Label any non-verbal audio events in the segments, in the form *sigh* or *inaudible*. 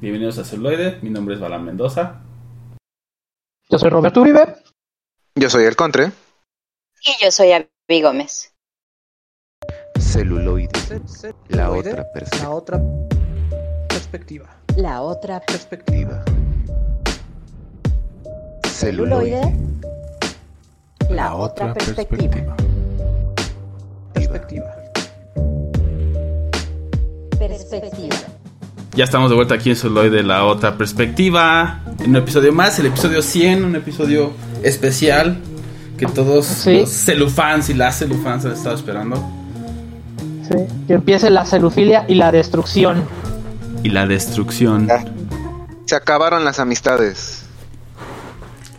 Bienvenidos a Celuloide, mi nombre es Balán Mendoza. Yo soy Roberto Uribe. Yo soy el Contre. Y yo soy Avi Gómez. Celuloide. La otra perspectiva. La otra perspectiva. La otra Perspectiva. Celuloide. La, otra perspectiva. Perspectiva. Perspectiva. Ya estamos de vuelta aquí en Celuloide, la otra perspectiva. En un episodio más, el episodio 100, un episodio especial que todos Sí. los celufans y las celufans han estado esperando. Sí. Que empiece la celufilia y la destrucción. Y la destrucción. Ya. Se acabaron las amistades.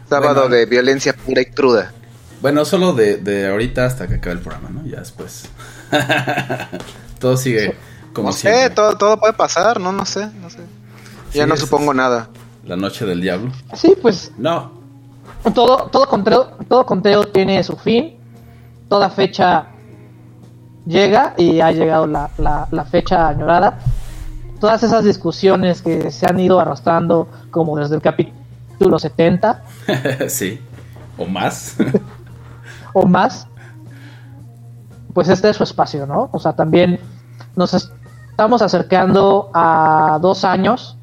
Sábado Bueno. de violencia pura y cruda. Bueno, solo de, de ahorita hasta que acabe el programa, ¿no? Ya después. *laughs* Todo sigue como no siempre. sé, todo, todo puede pasar, no, no sé, no sé. Ya Sí, no supongo nada. La noche del diablo. Sí, pues No. todo, todo, conteo, todo conteo tiene su fin. Toda fecha llega y ha llegado la, la, la fecha añorada. Todas esas discusiones que se han ido arrastrando como desde el capítulo 70 *laughs* sí. O más. *laughs* o más, pues este es su espacio, ¿no? O sea, también nos estamos acercando a dos años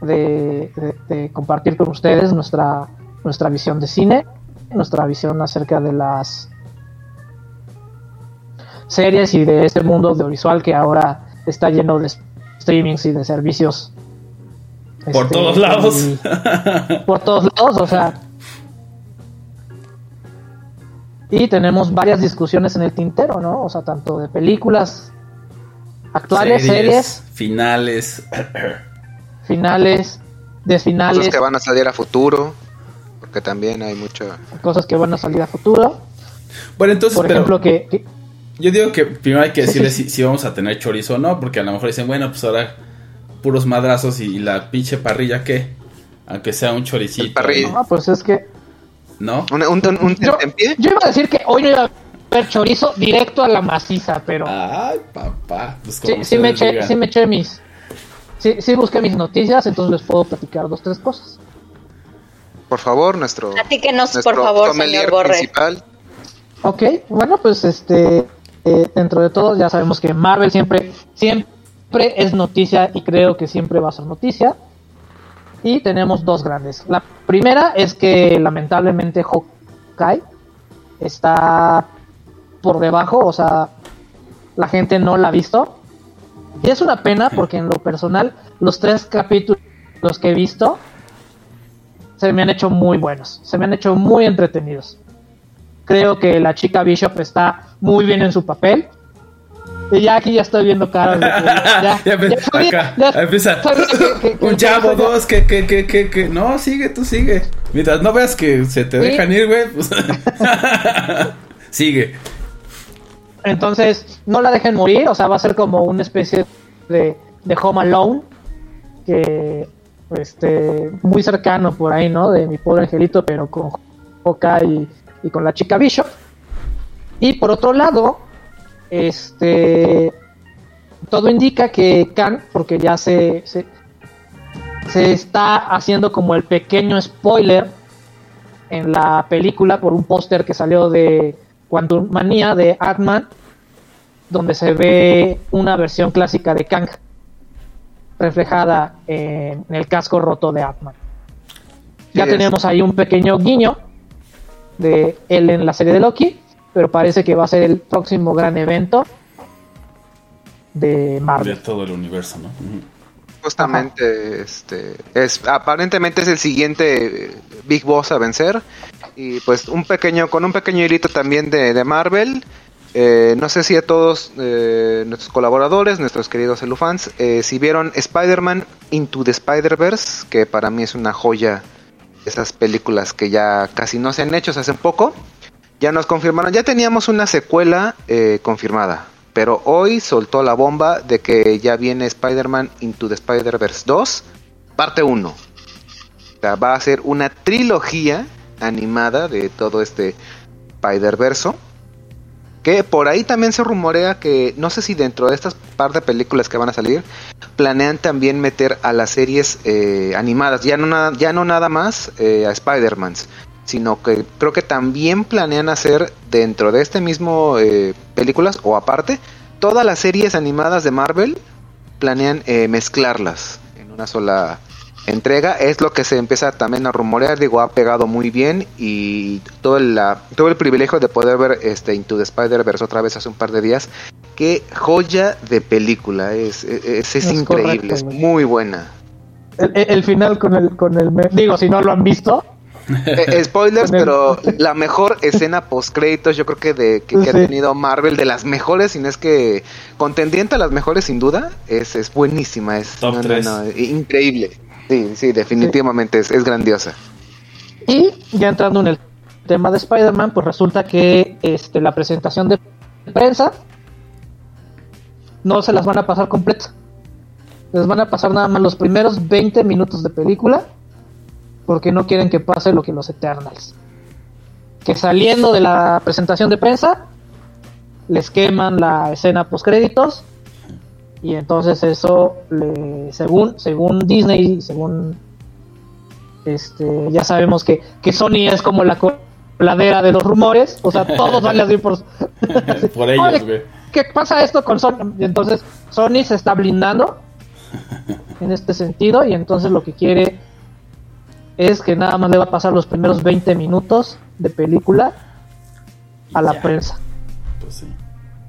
de, de- de compartir con ustedes nuestra, nuestra visión de cine, nuestra visión acerca de las series y de este mundo audiovisual que ahora está lleno de streamings y de servicios. Por este, todos lados. *laughs* por todos lados, o sea. Y tenemos varias discusiones en el tintero, ¿no? O sea, tanto de películas actuales, series, Finales. finales, desfinales, Cosas que van a salir a futuro. Porque también hay mucho. cosas que van a salir a futuro. Bueno, entonces, Por pero ejemplo, que, que- yo digo que primero hay que Sí, decirles sí. si, si vamos a tener chorizo o no, porque a lo mejor dicen, bueno, pues ahora puros madrazos y, la pinche parrilla, ¿qué? Aunque sea un choricito. El parrilla. ah, pues es que ¿No? Un, un, un yo, yo iba a decir que hoy no iba a chorizo directo a la maciza, pero Ay, papá. Pues sí, me eché, sí me eché mis, sí, sí busqué mis noticias, entonces les puedo platicar dos tres cosas. Por favor, nuestro. Platíquenos, por favor, señor Borre. principal. Ok, bueno, pues este, eh, dentro de todo ya sabemos que Marvel siempre, siempre es noticia y creo que siempre va a ser noticia. Y tenemos dos grandes. La primera es que lamentablemente Hawkeye está por debajo, o sea, la gente no la ha visto. Y es una pena porque en lo personal los tres capítulos que he visto se me han hecho muy buenos, se me han hecho muy entretenidos. Creo que la chica Bishop está muy bien en su papel. Y ya aquí ya estoy viendo caras de *laughs* ya, Ya ya sabía- acá, ya empieza. que- que- que- *laughs* un chavo, dos, que, que, que, que, que. No, sigue, tú sigue. Mientras no veas que se te Sí. dejan ir, güey, pues. *laughs* sigue. Entonces, no la dejen morir, o sea, va a ser como una especie de, de Home Alone, que este muy cercano por ahí, ¿no? De mi pobre angelito, pero con Hawkeye y, y con la chica Bishop. Y por otro lado, este todo indica que Khan, porque ya se, se, se está haciendo como el pequeño spoiler en la película por un póster que salió de Quantum Manía de Ant-Man, donde se ve una versión clásica de Kang reflejada en el casco roto de Ant-Man. Ya Sí, tenemos ahí un pequeño guiño de él en la serie de Loki, pero parece que va a ser el próximo gran evento de De Marvel. todo el universo, ¿no? Justamente, este, es aparentemente es el siguiente eh, Big Boss a vencer. Y pues un pequeño con un pequeño hilito también de, de Marvel. Eh, no sé si a todos eh, nuestros colaboradores, nuestros queridos celufans, eh, si vieron Spider-Man Into the Spider-Verse, que para mí es una joya, esas películas que ya casi no se han hecho, se hacen poco, ya nos confirmaron, ya teníamos una secuela eh, confirmada, pero hoy soltó la bomba de que ya viene Spider-Man Into the Spider-Verse 2, parte 1. O sea, va a ser una trilogía animada de todo este Spider-Verso. Que por ahí también se rumorea que, no sé si dentro de estas par de películas que van a salir, planean también meter a las series eh, animadas, ya no, ya no nada más eh, a Spider-Man, sino que creo que también planean hacer dentro de este mismo eh, películas o aparte, todas las series animadas de Marvel planean eh, mezclarlas en una sola entrega. Es lo que se empieza también a rumorear. Digo, ha pegado muy bien y todo el, la- todo el privilegio de poder ver este Into the Spider-Verse otra vez hace un par de días. Qué joya de película. Es, es, es Es increíble, correcto, es muy buena. El, el- final con el, con el digo, si no lo han visto, Eh, spoilers, Con el- pero la mejor escena post créditos, yo creo que de que, que ha tenido Marvel, de las mejores, si no es que contendiente a las mejores sin duda, es, es buenísima, es Top no, no, tres. no, increíble. Sí, sí, definitivamente Es, es grandiosa. Y ya entrando en el tema de Spider-Man, pues resulta que este, la presentación de prensa no se las van a pasar completa. Les van a pasar nada más los primeros 20 minutos de película porque no quieren que pase lo que los Eternals. Que saliendo de la presentación de prensa les queman la escena post créditos y entonces eso le, según según Disney según este, ya sabemos que, que Sony es como la coladera de los rumores, o sea, todos van a decir por, *laughs* Por ellos, Oye. ¿Qué pasa esto con Sony? Y entonces Sony se está blindando en este sentido y entonces lo que quiere es que nada más le va a pasar los primeros 20 minutos de película a la Ya. prensa. Pues sí.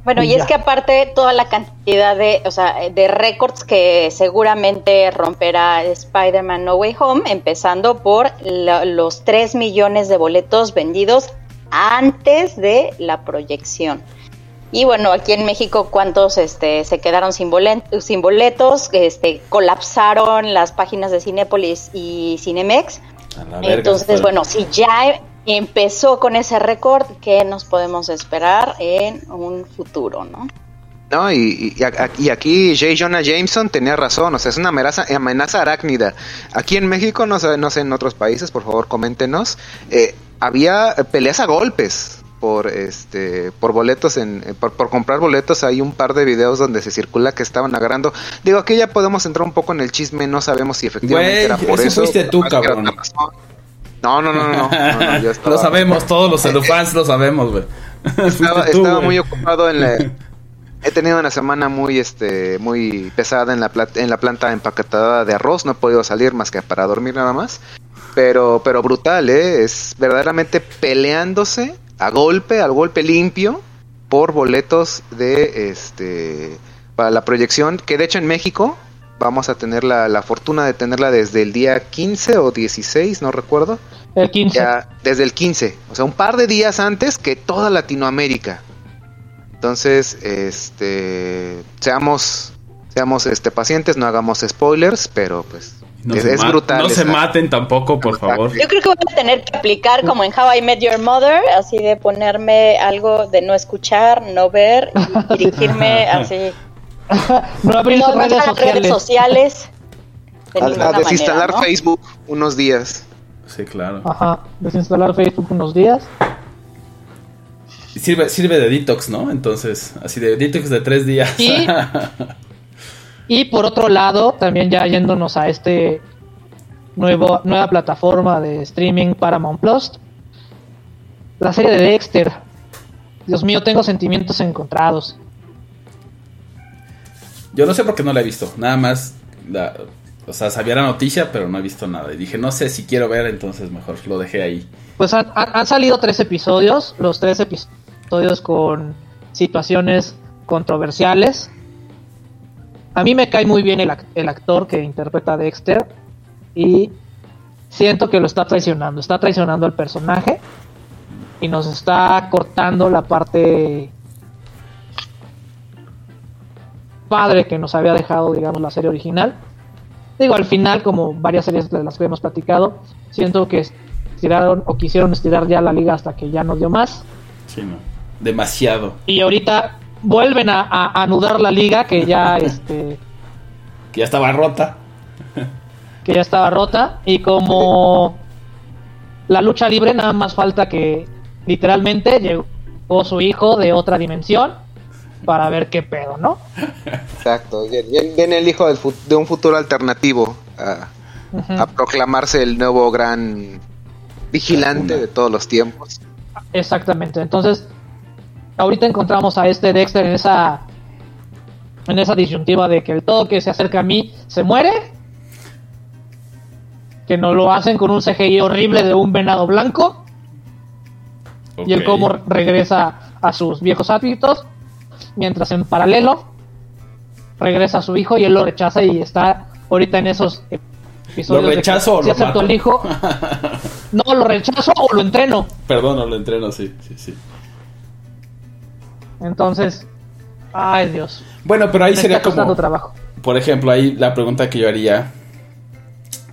Bueno, Y y es que aparte toda la cantidad de, o sea, de récords que seguramente romperá Spider-Man No Way Home, empezando por la- los 3 millones de boletos vendidos antes de la proyección. Y bueno, aquí en México, ¿cuántos este, se quedaron sin, bolet- sin boletos? Este, colapsaron las páginas de Cinépolis y Cinemex. Verga, Entonces, bueno, si ya empezó con ese récord, ¿qué nos podemos esperar en un futuro, no? No, y, y, a- y aquí J. Jonah Jameson tenía razón, o sea, es una amenaza, amenaza arácnida. Aquí en México, no sé, no sé en otros países, por favor, coméntenos, eh, había peleas a golpes por este por boletos en eh, por, por comprar boletos hay un par de videos donde se circula que estaban agarrando digo aquí ya podemos entrar un poco en el chisme no sabemos si efectivamente Güey, era por eso fuiste tú, cabrón. no no no no, no, no, *laughs* yo estaba- Lo sabemos, todos los *laughs* celufans lo sabemos, güey. estaba, tú, muy ocupado en la *laughs* he tenido una semana muy este muy pesada en la en la planta empaquetada de arroz no he podido salir más que para dormir nada más pero pero brutal eh es verdaderamente peleándose a golpe al golpe limpio por boletos de este para la proyección que de hecho en México vamos a tener la, la fortuna de tenerla desde el día 15 o 16 no recuerdo El 15. ya desde el 15, o sea, un par de días antes que toda Latinoamérica. Entonces, este, seamos, seamos, este, pacientes, no hagamos spoilers, pero pues No es, se es ma- brutal. No se esa- maten tampoco, por favor. Yo creo que voy a tener que aplicar como en How I Met Your Mother, así de ponerme algo de no escuchar, no ver y *laughs* dirigirme así. no abrir No, redes a las redes sociales. sociales. de A, ninguna a desinstalar manera, ¿no? Facebook unos días. Sí, claro. Ajá, desinstalar Facebook unos días. Sirve, sirve de detox, ¿no? Entonces, así de detox de tres días. Y- *laughs* Y por otro lado, también ya yéndonos a este nuevo, nueva plataforma de streaming Paramount Plus, la serie de Dexter. Dios mío, tengo sentimientos encontrados. Yo no sé por qué no la he visto. Nada más, la- o sea, sabía la noticia, pero no he visto nada. Y dije, no sé si quiero ver, entonces mejor lo dejé ahí. Pues han, salido tres episodios, los tres episodios con situaciones controversiales. A mí me cae muy bien el, el actor que interpreta a Dexter y siento que lo está traicionando, está traicionando al personaje y nos está cortando la parte padre que nos había dejado, digamos, la serie original. Digo, al final, como varias series de las que hemos platicado, siento que estiraron o quisieron estirar ya la liga hasta que ya no dio más. Sí, no. Demasiado. Y ahorita vuelven a, anudar la liga que ya este Que ya estaba rota. que ya estaba rota y como la lucha libre nada más falta que literalmente llegó su hijo de otra dimensión para ver qué pedo, ¿no? Exacto. Viene, el hijo de un futuro alternativo a proclamarse el nuevo gran vigilante de todos los tiempos. Exactamente. Entonces, ahorita encontramos a este Dexter en esa en esa disyuntiva de que el todo que se acerca a mí se muere. Que nos lo hacen con un CGI horrible de un venado blanco. Y el cómo regresa a sus viejos hábitos. Mientras en paralelo regresa a su hijo y él lo rechaza y está ahorita en esos episodios. ¿Lo de que rechazo o si lo acepto mato? el hijo. *laughs* No, lo rechazo o lo entreno. Perdón, no lo entreno, sí, sí, sí. Entonces, ay Dios. Bueno, pero ahí Me sería está como, trabajo. por ejemplo, ahí la pregunta que yo haría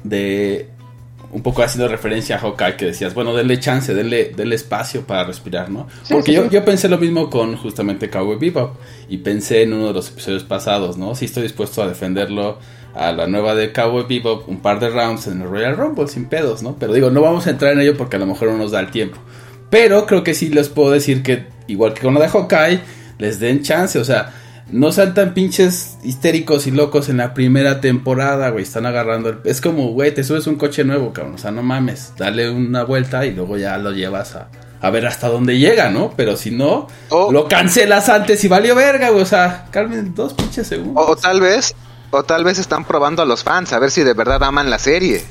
de un poco haciendo referencia a Hawkeye que decías, bueno, denle chance, denle, denle espacio para respirar, ¿no? Sí, Porque sí, yo, sí. yo pensé lo mismo con justamente Cowboy Bebop y pensé en uno de los episodios pasados, ¿no? Sí estoy dispuesto a defenderlo a la nueva de Cowboy Bebop un par de rounds en el Royal Rumble sin pedos, ¿no? Pero digo, no vamos a entrar en ello porque a lo mejor no nos da el tiempo. Pero creo que sí les puedo decir que, igual que con la de Hawkeye, les den chance, o sea, no sean tan pinches histéricos y locos en la primera temporada, güey. Están agarrando el... Es como, güey, te subes un coche nuevo, cabrón. O sea, no mames. Dale una vuelta y luego ya lo llevas a, a ver hasta dónde llega, ¿no? Pero si no, lo cancelas antes y valió verga, güey. O sea, calmen dos pinches segundos. O, o tal vez, o tal vez están probando a los fans a ver si de verdad aman la serie.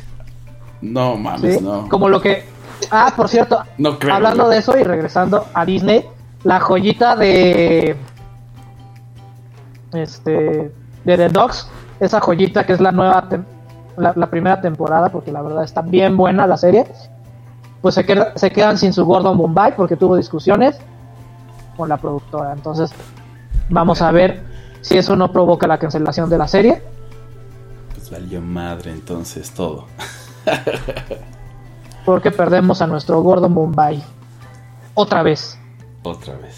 No mames, ¿sí? no. Como lo que. Ah, por cierto, No creo, hablando de eso y regresando a Disney, la joyita de. Este. De The Dogs, esa joyita que es la nueva. la primera temporada, porque la verdad está bien buena la serie. Pues se, queda- se quedan sin su Gordon Bombay porque tuvo discusiones con la productora. Entonces, vamos a ver si eso no provoca la cancelación de la serie. Pues valió madre entonces todo. *laughs* Porque perdemos a nuestro Gordon Bombay. Otra vez. Otra vez.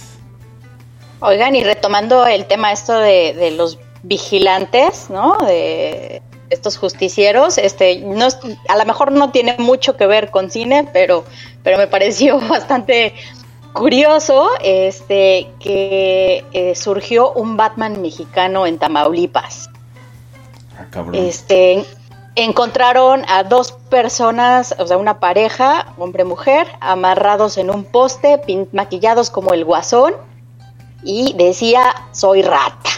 Oigan, y retomando el tema esto de, de los vigilantes, ¿no? De estos justicieros, este, no, es- a lo mejor no tiene mucho que ver con cine, pero, pero me pareció *laughs* bastante curioso, este, que eh, surgió un Batman mexicano en Tamaulipas. Ah, cabrón. Este, encontraron a dos personas, o sea, una pareja, hombre-mujer, amarrados en un poste, maquillados como el guasón, y decía, soy rata.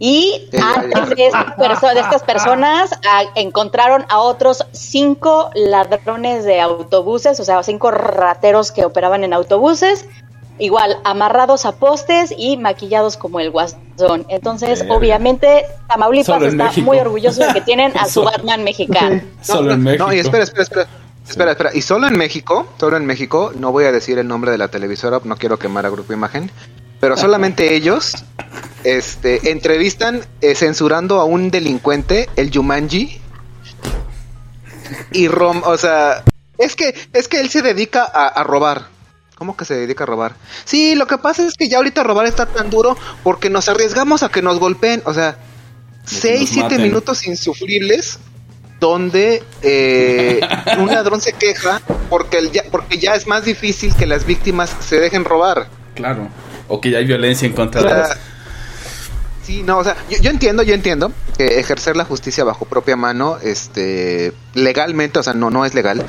Y antes de, esta perso- de estas personas a- encontraron a otros cinco ladrones de autobuses, o sea, cinco rateros que operaban en autobuses, igual amarrados a postes y maquillados como el guasón. Entonces, Verga. obviamente, Tamaulipas está México. muy orgulloso de que tienen a *laughs* su Batman mexicano. *laughs* Solo no, en no, México. No, y espera, espera, espera. Espera, espera. Y solo en México, solo en México, no voy a decir el nombre de la televisora, no quiero quemar a Grupo Imagen, pero solamente ellos este, entrevistan eh, censurando a un delincuente, el Yumanji, y rom, o sea, es que, es que él se dedica a, a robar. ¿Cómo que se dedica a robar? Sí, lo que pasa es que ya ahorita robar está tan duro porque nos arriesgamos a que nos golpeen, o sea, que seis, nos siete maten. minutos insufribles donde eh, *laughs* un ladrón se queja porque, el ya, porque ya es más difícil que las víctimas se dejen robar. Claro. O que ya hay violencia en contra de los... sí, no, o sea, yo, yo entiendo, yo entiendo que ejercer la justicia bajo propia mano, este, legalmente, o sea, no, no es legal.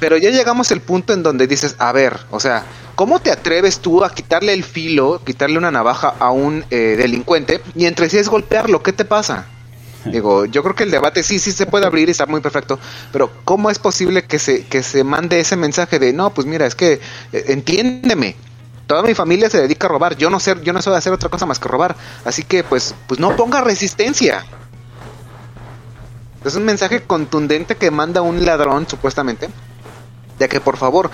Pero ya llegamos al punto en donde dices, a ver, o sea, ¿cómo te atreves tú a quitarle el filo, quitarle una navaja a un eh, delincuente y entre sí es golpearlo? ¿Qué te pasa? *laughs* Digo, yo creo que el debate sí, sí se puede abrir y está muy perfecto, pero ¿cómo es posible que se, que se mande ese mensaje de, no, pues mira, es que eh, entiéndeme, toda mi familia se dedica a robar, yo no sé, yo no sé hacer otra cosa más que robar, así que pues, pues no ponga resistencia. Es un mensaje contundente que manda un ladrón, supuestamente, de que por favor,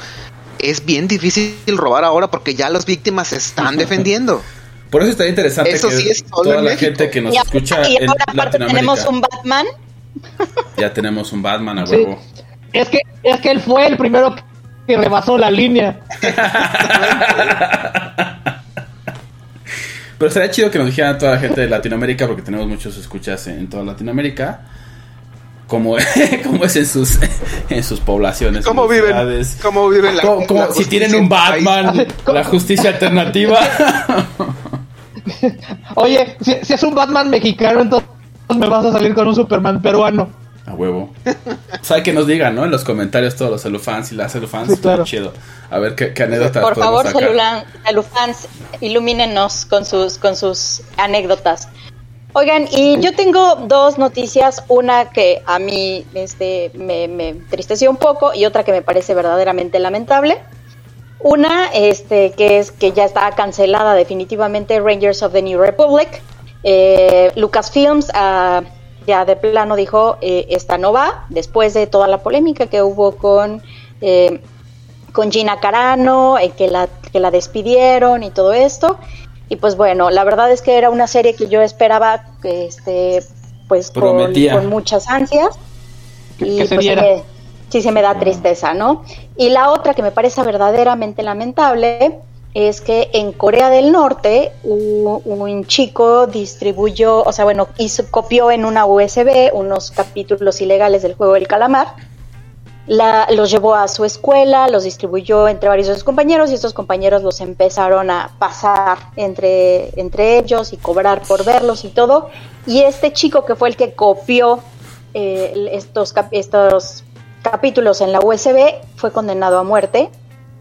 es bien difícil robar ahora porque ya las víctimas se están defendiendo. Por eso está interesante Eso que sí es toda la México. gente que nos y, escucha ahora, y en ahora aparte tenemos un Batman. Ya tenemos un Batman a Sí. huevo. Es que, es que él fue el primero que rebasó la línea. *laughs* Pero sería chido que nos dijeran toda la gente de Latinoamérica, porque tenemos muchos escuchas en toda Latinoamérica. Cómo, *laughs* cómo es en sus, *laughs* en sus poblaciones. ¿Cómo viven? ciudades. ¿Cómo viven la, Como- como la si tienen en un? Batman, la justicia alternativa. *laughs* Oye, si, si es un Batman mexicano, entonces me vas a salir con un Superman peruano. A huevo. O sea, que nos digan, ¿no? En los comentarios todos los celufans y las celufans. Sí, claro. Chido. A ver qué, qué anécdotas Por favor, celufans, ilumínenos con sus, con sus anécdotas. Oigan, y yo tengo dos noticias, una que a mí este, me, me entristeció un poco y otra que me parece verdaderamente lamentable. Una, este, que es que ya está cancelada definitivamente Rangers of the New Republic. Eh, Lucasfilms ah, ya de plano dijo, eh, esta no va, después de toda la polémica que hubo con... eh, con Gina Carano, eh, que, la, que la despidieron y todo esto. Y pues bueno, la verdad es que era una serie que yo esperaba que este, pues con, muchas ansias. Y se pues me- sí se me da tristeza, ¿no? Y la otra que me parece verdaderamente lamentable es que en Corea del Norte un, un chico distribuyó, o sea, bueno, hizo, copió en una USB unos capítulos ilegales del juego del calamar la- los llevó a su escuela, los distribuyó entre varios de sus compañeros y estos compañeros los empezaron a pasar entre, entre ellos y cobrar por verlos y todo. Y este chico que fue el que copió eh, estos, cap- estos capítulos en la USB fue condenado a muerte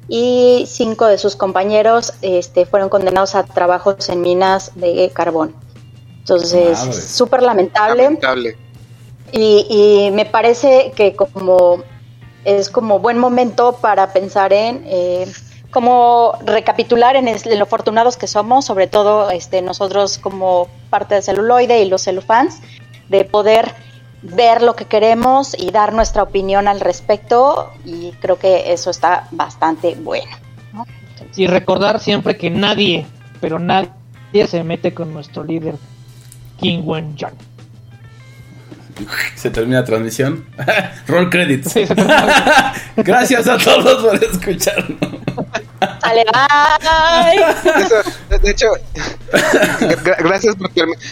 y cinco de sus compañeros este, fueron condenados a trabajos en minas de carbón. Entonces, súper lamentable. Lamentable. Y, y me parece que como es como buen momento para pensar en eh, cómo recapitular en, es- lo afortunados que somos, sobre todo este, nosotros como parte del celuloide y los celufans, de poder ver lo que queremos y dar nuestra opinión al respecto y creo que eso está bastante bueno. ¿no? Y recordar siempre que nadie, pero nadie se mete con nuestro líder, King Wen Yang. Se termina la transmisión. *laughs* Roll credits. Sí. *laughs* Gracias a todos por escucharnos. Bye. Eso, de hecho, gra- gracias por,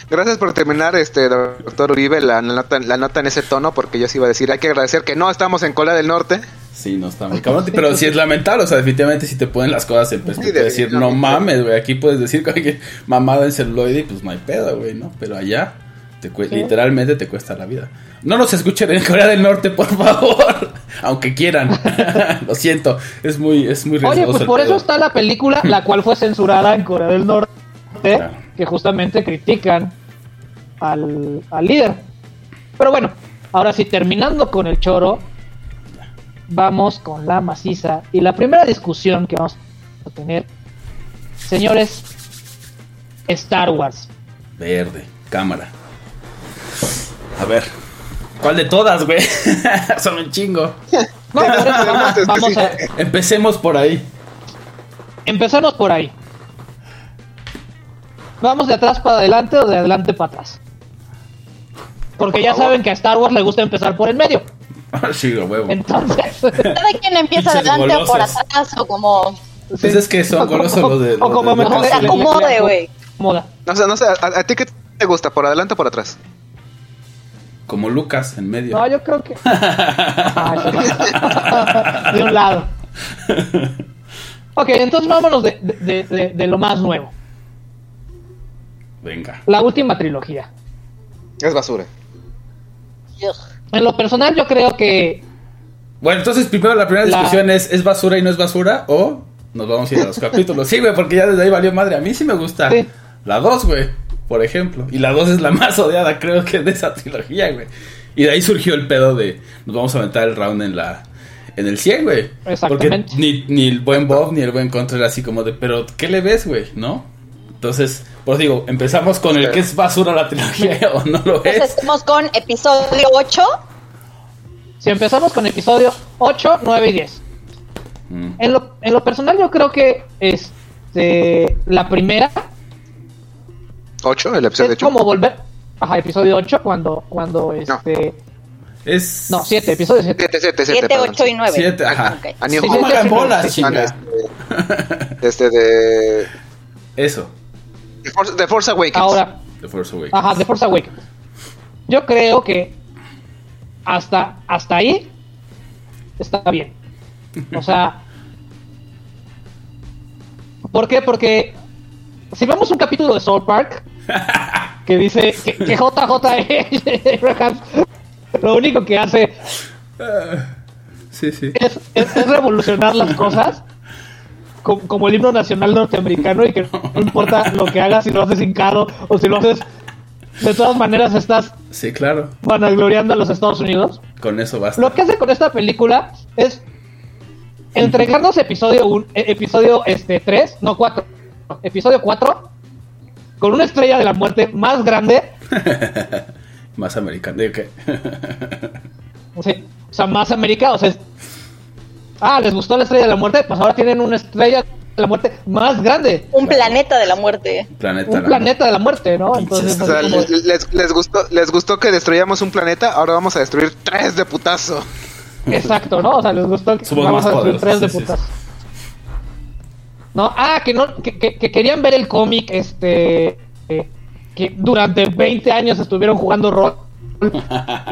gracias por terminar, este doctor Uribe, la, nota, la nota en ese tono, porque yo sí iba a decir, hay que agradecer que no estamos en Corea del Norte. Sí, no está muy cabrón. Pero sí es lamentable. O sea, definitivamente si te ponen las cosas en perspectiva. decir, no mames, güey. Aquí puedes decir cualquier mamada en celuloide y pues no hay pedo, güey, ¿no? Pero allá, te literalmente te cuesta la vida. No nos escuchen en Corea del Norte, por favor. *laughs* Aunque quieran. *laughs* Lo siento. Es muy, es muy riesgoso. Oye, pues por eso está la película, la cual fue censurada en Corea del Norte, Claro. que justamente critican al, al líder. Pero bueno, ahora sí, terminando con el choro, vamos con la maciza. Y la primera discusión que vamos a tener, señores, Star Wars. Verde, cámara. A ver. ¿Cuál de todas, güey? *laughs* Son un chingo. No, por eso vamos, vamos a, Empecemos por ahí. empezamos por ahí. ¿Vamos de atrás para adelante o de adelante para atrás? Porque ya favor. saben que a Star Wars le gusta empezar por el medio. sí, a huevo. Entonces, *laughs* Cada quien empieza adelante o por atrás o como Pues es que son golosos los de- o como de- mejor acomode, güey. No sé, no sé, ¿a, a ti qué te gusta? ¿Por adelante o por atrás? Como Lucas en medio. No, yo creo que. *laughs* De un lado. Ok, entonces vámonos de, de- de- de lo más nuevo. Venga. La última trilogía. Es basura. En lo personal, yo creo que. Bueno, entonces primero la primera La- discusión es ¿es basura y no es basura? O nos vamos a ir a los capítulos. Sí, güey, porque ya desde ahí valió madre. A mí sí me gusta Sí. la 2, güey, por ejemplo. Y la 2 es la *laughs* más odiada, creo que de esa trilogía, güey. Y de ahí surgió el pedo de nos vamos a aventar el round en la en el 100, güey. Porque Exactamente. ni, ni el buen Bob ni el buen Contra era así como de, pero ¿qué le ves, güey? ¿No? Entonces, pues digo, empezamos con el que es basura la trilogía *laughs* o no lo es. estamos con episodio 8. Si empezamos con episodio 8, 9 y 10. Mm. En lo, en lo personal, yo creo que este, la primera ¿Ocho? ¿El episodio es ocho? como volver. Ajá, episodio 8, cuando. cuando este, Es no, 7, episodio 7. Siete, siete, siete, 7, perdón, 8 y sí. 9. Siete, ajá. Ok. A New Sí, Hope. No sí, bolas, chinga. *laughs* Este, de... Eso, de Force, de Force Awakens. Ahora, The Force Awakens. ajá, The Force Awakens. Yo creo que hasta, hasta ahí está bien. O sea, *laughs* ¿por qué? Porque si vemos un capítulo de Soul Park que dice que, que JJ Abrams *laughs* lo único que hace Sí, sí. es, es- es revolucionar las cosas co- como, el himno nacional norteamericano y que no *laughs* importa lo que hagas, si lo haces hincado o si lo haces de todas maneras estás Sí, claro. vanagloriando a los Estados Unidos. Con eso basta. Lo que hace con esta película es entregarnos episodio un, eh, episodio este 3, no 4, episodio 4 con una estrella de la muerte más grande, *laughs* Más americano. ¿De qué? *laughs* o sea, o sea, más americana, o sea, es- ah, les gustó la estrella de la muerte, pues ahora tienen una estrella de la muerte más grande, Un planeta de la muerte. planeta. un la- planeta de la muerte, ¿no? Entonces, O sea, como- les, gustó, les gustó que destruyamos un planeta, ahora vamos a destruir tres de putazo. Exacto, ¿no? O sea, les gustó que Somos vamos a destruir poderosos, tres de sí, sí, putas. No, ah, que no, que, que- que querían ver el cómic, este, eh, que durante 20 años estuvieron jugando rol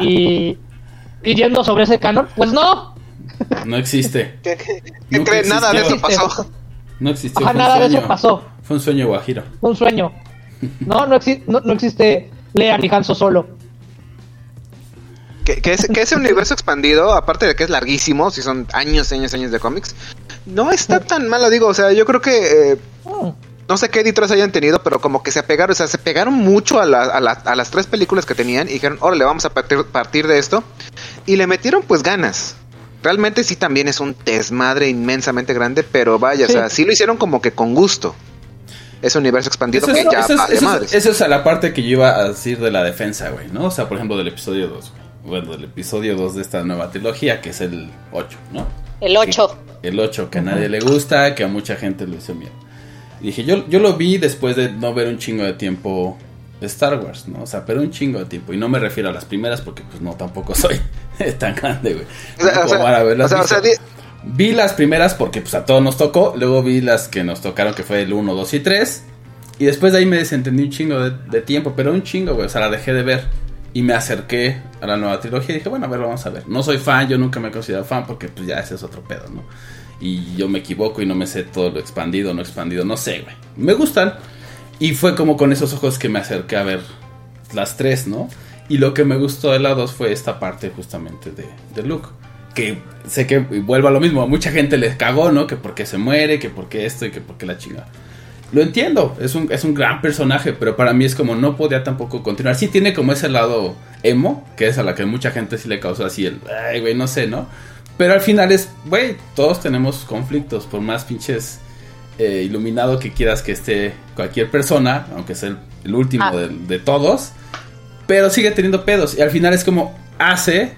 y, y yendo sobre ese canon. Pues no, No existe. ¿Qué, qué- creen? Nada de eso pasó. No existió. Ajá, fue un nada de eso pasó. Fue un sueño guajiro. un sueño. No, no, exi- no, no existe Lea ni Hanso solo. Que, que ese, que ese universo expandido, aparte de que es larguísimo, si son años, años, años de cómics, no está tan malo, digo, o sea, yo creo que... eh, Mm. no sé qué editores hayan tenido, pero como que se apegaron, o sea, se pegaron mucho a, la- a la- a las tres películas que tenían y dijeron, órale, vamos a partir, partir de esto. Y le metieron pues ganas. Realmente sí también es un desmadre inmensamente grande, pero vaya, Sí. o sea, sí lo hicieron como que con gusto. Ese universo expandido Eso que es, ya eso es- vale eso es- madres. eso es a la parte que yo iba a decir de la defensa, güey, ¿no? O sea, por ejemplo, del episodio 2, güey. Bueno, del episodio 2 de esta nueva trilogía, que es el 8, ¿no? El 8. El 8, que a nadie le gusta, que a mucha gente le hizo miedo. Y dije, yo, yo lo vi después de no ver un chingo de tiempo de Star Wars, ¿no? O sea, pero un chingo de tiempo. Y no me refiero a las primeras porque, pues, no, tampoco soy *laughs* tan grande, güey. O sea, No o sea, como para haberlas o sea, o sea, visto. di- Vi las primeras porque pues a todos nos tocó, luego vi las que nos tocaron que fue el 1, 2 y 3 y después de ahí me desentendí un chingo de, de tiempo, pero un chingo, güey, o sea, la dejé de ver y me acerqué a la nueva trilogía y dije, bueno, a ver, vamos a ver. No soy fan, yo nunca me he considerado fan porque pues ya ese es otro pedo, ¿no? Y yo me equivoco y no me sé todo lo expandido, no expandido, no sé, güey. Me gustan y fue como con esos ojos que me acerqué a ver las tres, ¿no? Y lo que me gustó de la 2 fue esta parte justamente de, de Luke. Que sé que vuelvo a lo mismo, a mucha gente les cagó, ¿no? Que porque se muere, que porque esto y que porque la chinga. Lo entiendo, es un, es un gran personaje, pero para mí es como no podía tampoco continuar. Sí tiene como ese lado emo, que es a la que mucha gente sí le causó así el, ay, güey, no sé, ¿no? Pero al final es, güey, todos tenemos conflictos, por más pinches eh, iluminado que quieras que esté cualquier persona, aunque sea el, el último Ah. de, de todos, pero sigue teniendo pedos. Y al final es como hace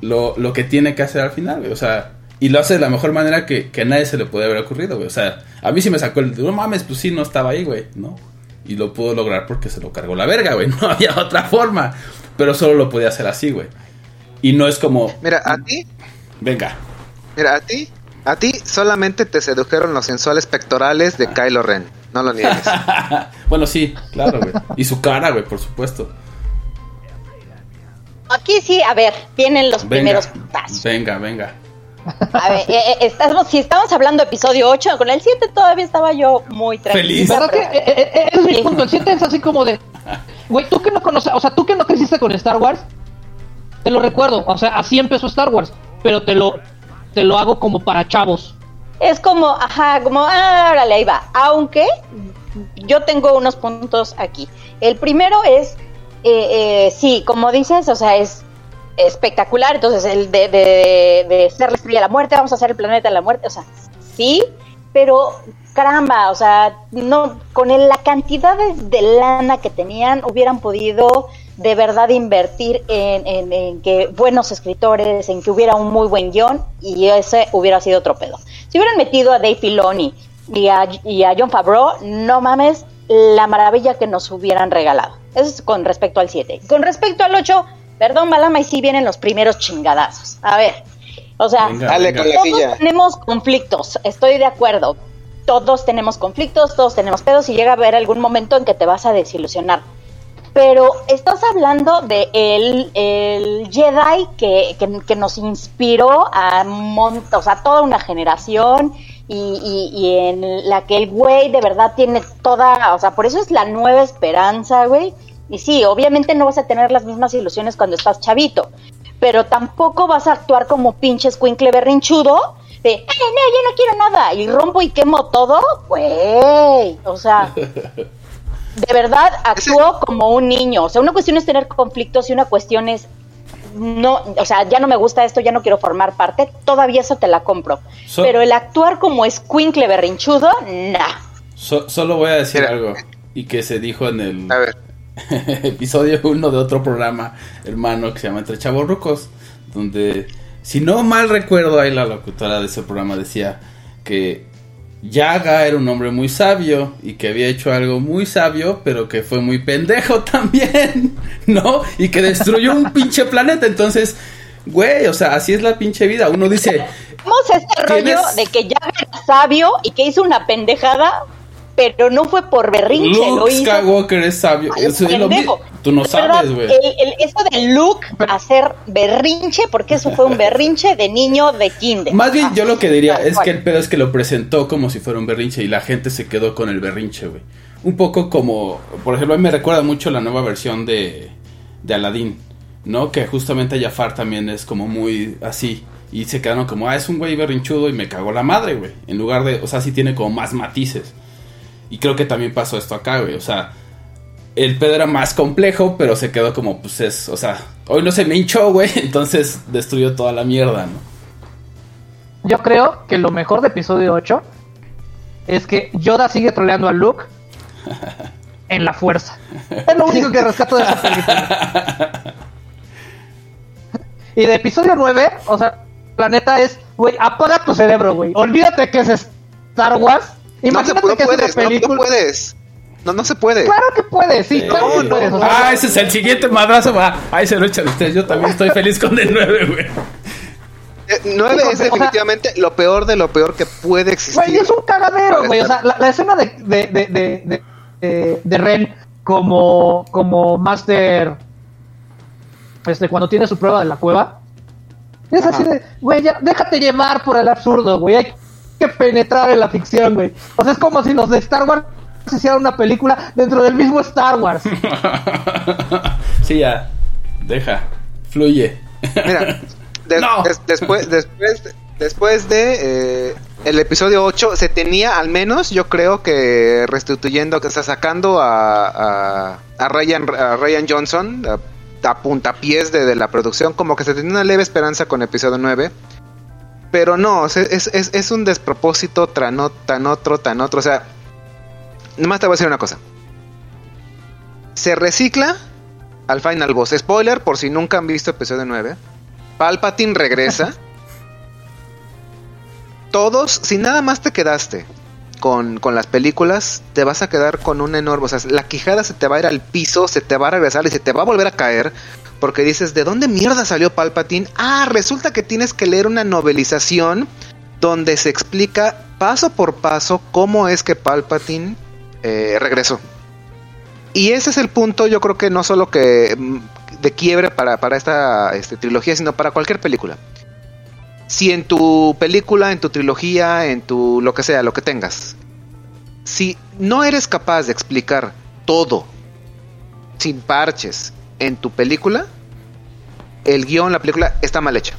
lo, lo que tiene que hacer al final, güey. O sea, y lo hace de la mejor manera que, que a nadie se le puede haber ocurrido, güey. O sea, a mí sí me sacó el. No mames, pues sí, no estaba ahí, güey, ¿no? Y lo pudo lograr porque se lo cargó la verga, güey. *laughs* No había otra forma. Pero solo lo podía hacer así, güey. Y no es como. Mira, a ti, Venga. mira, a ti, a ti solamente te sedujeron los sensuales pectorales de Kylo Ren. No lo niegues. *laughs* bueno, sí, claro, güey. Y su cara, güey, por supuesto. Aquí sí, a ver, vienen los Venga. primeros pasos. Venga, venga. A ver, eh, eh, estamos, si estamos hablando de episodio 8, con el 7 todavía estaba yo muy Feliz. tranquila. ¿Verdad que pero- eh, eh, eh, es mi punto? El 7 es así como de. Güey, tú que no conoces, o sea, tú que no creciste con Star Wars, te lo recuerdo, o sea, así empezó Star Wars, pero te lo, te lo hago como para chavos. Es como, ajá, como, ah, órale, ahí va. Aunque yo tengo unos puntos aquí. El primero es, eh, eh, sí, como dices, o sea, es espectacular. Entonces, el de, de, ser la estrella de la muerte, vamos a hacer el planeta de la muerte, o sea, sí, pero caramba, o sea, no, con el- la cantidad de, lana que tenían, hubieran podido de verdad invertir en, en- en que buenos escritores, en que hubiera un muy buen guion, y ese hubiera sido otro pedo. Si hubieran metido a Dave Filoni y a, y a John Favreau, no mames la maravilla que nos hubieran regalado. Eso es con respecto al 7. Con respecto al 8, perdón, Malama, y sí vienen los primeros chingadazos. A ver, o sea, Venga, Dale venga. con la todos tenemos conflictos, estoy de acuerdo. Todos tenemos conflictos, todos tenemos pedos y llega a haber algún momento en que te vas a desilusionar. pero estás hablando de el, el Jedi que, que, que nos inspiró a o sea, toda una generación y, y, y en la que el güey de verdad tiene toda, o sea, por eso es la nueva esperanza, güey. Y sí, obviamente no vas a tener las mismas ilusiones cuando estás chavito, pero tampoco vas a actuar como pinche escuincle berrinchudo de, "Ay, no, yo no quiero nada, y rompo y quemo todo, güey. O sea, *laughs* de verdad actúo como un niño. O sea, una cuestión es tener conflictos y una cuestión es no, o sea, ya no me gusta esto, ya no quiero formar parte, todavía eso te la compro. So- Pero el actuar como escuincle berrinchudo, nah. So- solo voy a decir Mira. algo y que se dijo en el A ver, *laughs* episodio 1 de otro programa hermano que se llama Entre Chavos Rucos, donde, si no mal recuerdo, ahí la locutora de ese programa decía que Yaga era un hombre muy sabio y que había hecho algo muy sabio, pero que fue muy pendejo *laughs* también, ¿no? Y que destruyó un pinche planeta, entonces, güey, o sea, así es la pinche vida. Uno dice, Vamos a este rollo ¿Tienes- de que ya era sabio y que hizo una pendejada, pero no fue por berrinche, lo Luke hizo. Skywalker es sabio. Eso es lo Tú no sabes, güey. Eso de Luke hacer berrinche, porque eso fue un *laughs* berrinche de niño de kinder. Más bien, yo lo que diría es que el pedo es que lo presentó como si fuera un berrinche y la gente se quedó con el berrinche, güey. Un poco como, por ejemplo, a mí me recuerda mucho la nueva versión de, de Aladdin, ¿no? Que justamente Jafar también es como muy así. Y se quedaron como, ah, es un güey berrinchudo y me cagó la madre, güey. En lugar de, o sea, sí tiene como más matices. Y creo que también pasó esto acá, güey. O sea, el pedo era más complejo, pero se quedó como, pues es, o sea, hoy no se me hinchó, güey. *laughs* Entonces destruyó toda la mierda, ¿no? Yo creo que lo mejor de episodio 8 es que Yoda sigue troleando a Luke *laughs* en la fuerza. Es lo único que rescato de esa película. Y de episodio 9, o sea, la neta es, güey, apaga tu cerebro, güey. Olvídate que es Star Wars. No, se, Imagínate no que es una puedes, no, no puedes. No, no se puede. Claro que puedes, sí, claro que No, puedes. no. o sea, Ah, ese es el siguiente madrazo, va. Ahí se lo echan ustedes. Yo también estoy feliz con el 9, güey. Eh, Nueve Sí, o es sea- definitivamente lo peor de lo peor que puede existir. Güey, es un cagadero, güey. O sea, la, la escena de, de, de, de, de, de- de Ren como, como Master, este, cuando tiene su prueba de la cueva, es así de, güey, ya, déjate llevar por el absurdo, güey. Hay que penetrar en la ficción, güey. O sea, es como si los de Star Wars hicieran una película dentro del mismo Star Wars. *laughs* Sí, ya. Deja. Fluye. Mira, No. des- después, después, después de eh, el episodio 8 se tenía al menos, yo creo que restituyendo, que está sacando a, a, a Ryan, a Ryan Johnson a, a puntapiés de, de la producción, como que se tenía una leve esperanza con episodio 9. Pero no, o sea, es, es, es un despropósito tan, tan otro, tan otro. O sea, nomás te voy a decir una cosa. Se recicla al final boss. Spoiler, por si nunca han visto episodio 9. Palpatine regresa. *laughs* Todos, si nada más te quedaste con, con las películas, te vas a quedar con un enorme. O sea, la quijada se te va a ir al piso, se te va a regresar y se te va a volver a caer. Porque dices, ¿de dónde mierda salió Palpatine? Ah, resulta que tienes que leer una novelización donde se explica paso por paso cómo es que Palpatine eh, regresó. Y ese es el punto, yo creo que no solo que mm, de quiebre para, para esta este, trilogía, sino para cualquier película. Si en tu película, en tu trilogía, en tu lo que sea, lo que tengas, si no eres capaz de explicar todo sin parches en tu película, el guion, la película está mal hecha.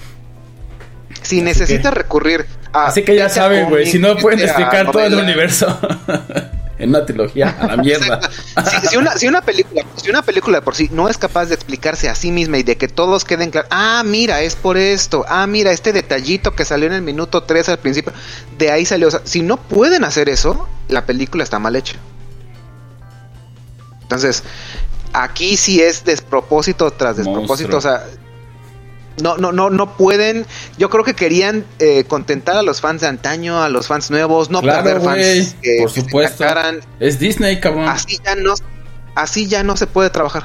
Si Así necesitas que- recurrir a... Así que ya saben, güey. Si no pueden explicar todo el universo *laughs* en una trilogía, a la mierda. *laughs* si, si una, si una película, si una película de por sí no es capaz de explicarse a sí misma y de que todos queden claros, ah, mira, es por esto, ah, mira, este detallito que salió en el minuto 3 al principio, de ahí salió. O sea, si no pueden hacer eso, la película está mal hecha. Entonces, aquí sí es despropósito tras despropósito, Monstruo. o sea, no, no, no, no pueden. Yo creo que querían eh, contentar a los fans de antaño, a los fans nuevos, no Claro, perder güey. fans que- Por supuesto. Es Disney, cabrón. Así ya no, así ya no se puede trabajar.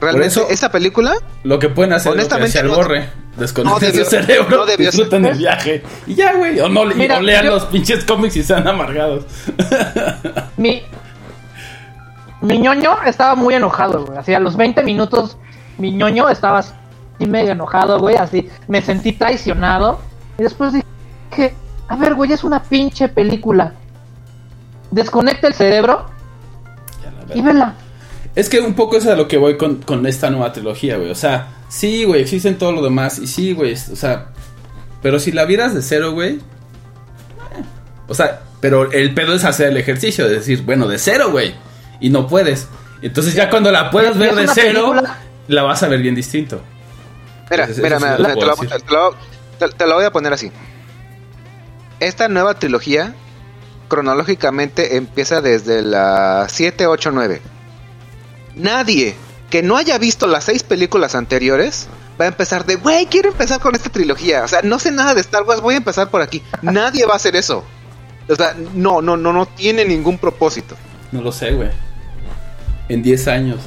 Realmente, eso- esta película, Lo que pueden hacer es Honestamente, el no- borre. Desconecten no su cerebro, no debió disfruten ser. el viaje. Y ya, güey. O no, Mira, no lean yo- los pinches cómics y sean amargados. *laughs* Mi, mi ñoño estaba muy enojado, güey. Así a los 20 minutos, mi ñoño estaba así medio enojado, güey. Así me sentí traicionado. Y después dije, a ver, güey, es una pinche película. Desconecta el cerebro y vela. Es que un poco es a lo que voy con, con esta nueva trilogía, güey. O sea, sí, güey, existen todo lo demás. Y sí, güey, o sea, pero si la vieras de cero, güey. eh, O sea, pero el pedo es hacer el ejercicio, de decir, bueno, de cero, güey. Y no puedes. Entonces ya cuando la puedas Y ver de cero, película- la vas a ver bien distinto. Mira, mira, mira, lo te, puedo lo, decir. te lo- te- te lo voy a poner así. Esta nueva trilogía cronológicamente empieza desde la 7, 8, 9. Nadie que no haya visto las seis películas anteriores va a empezar de, güey, quiero empezar con esta trilogía. O sea, no sé nada de Star Wars, voy a empezar por aquí. Nadie va a hacer eso. O sea, no, no, no, no tiene ningún propósito. No lo sé, güey. En 10 años.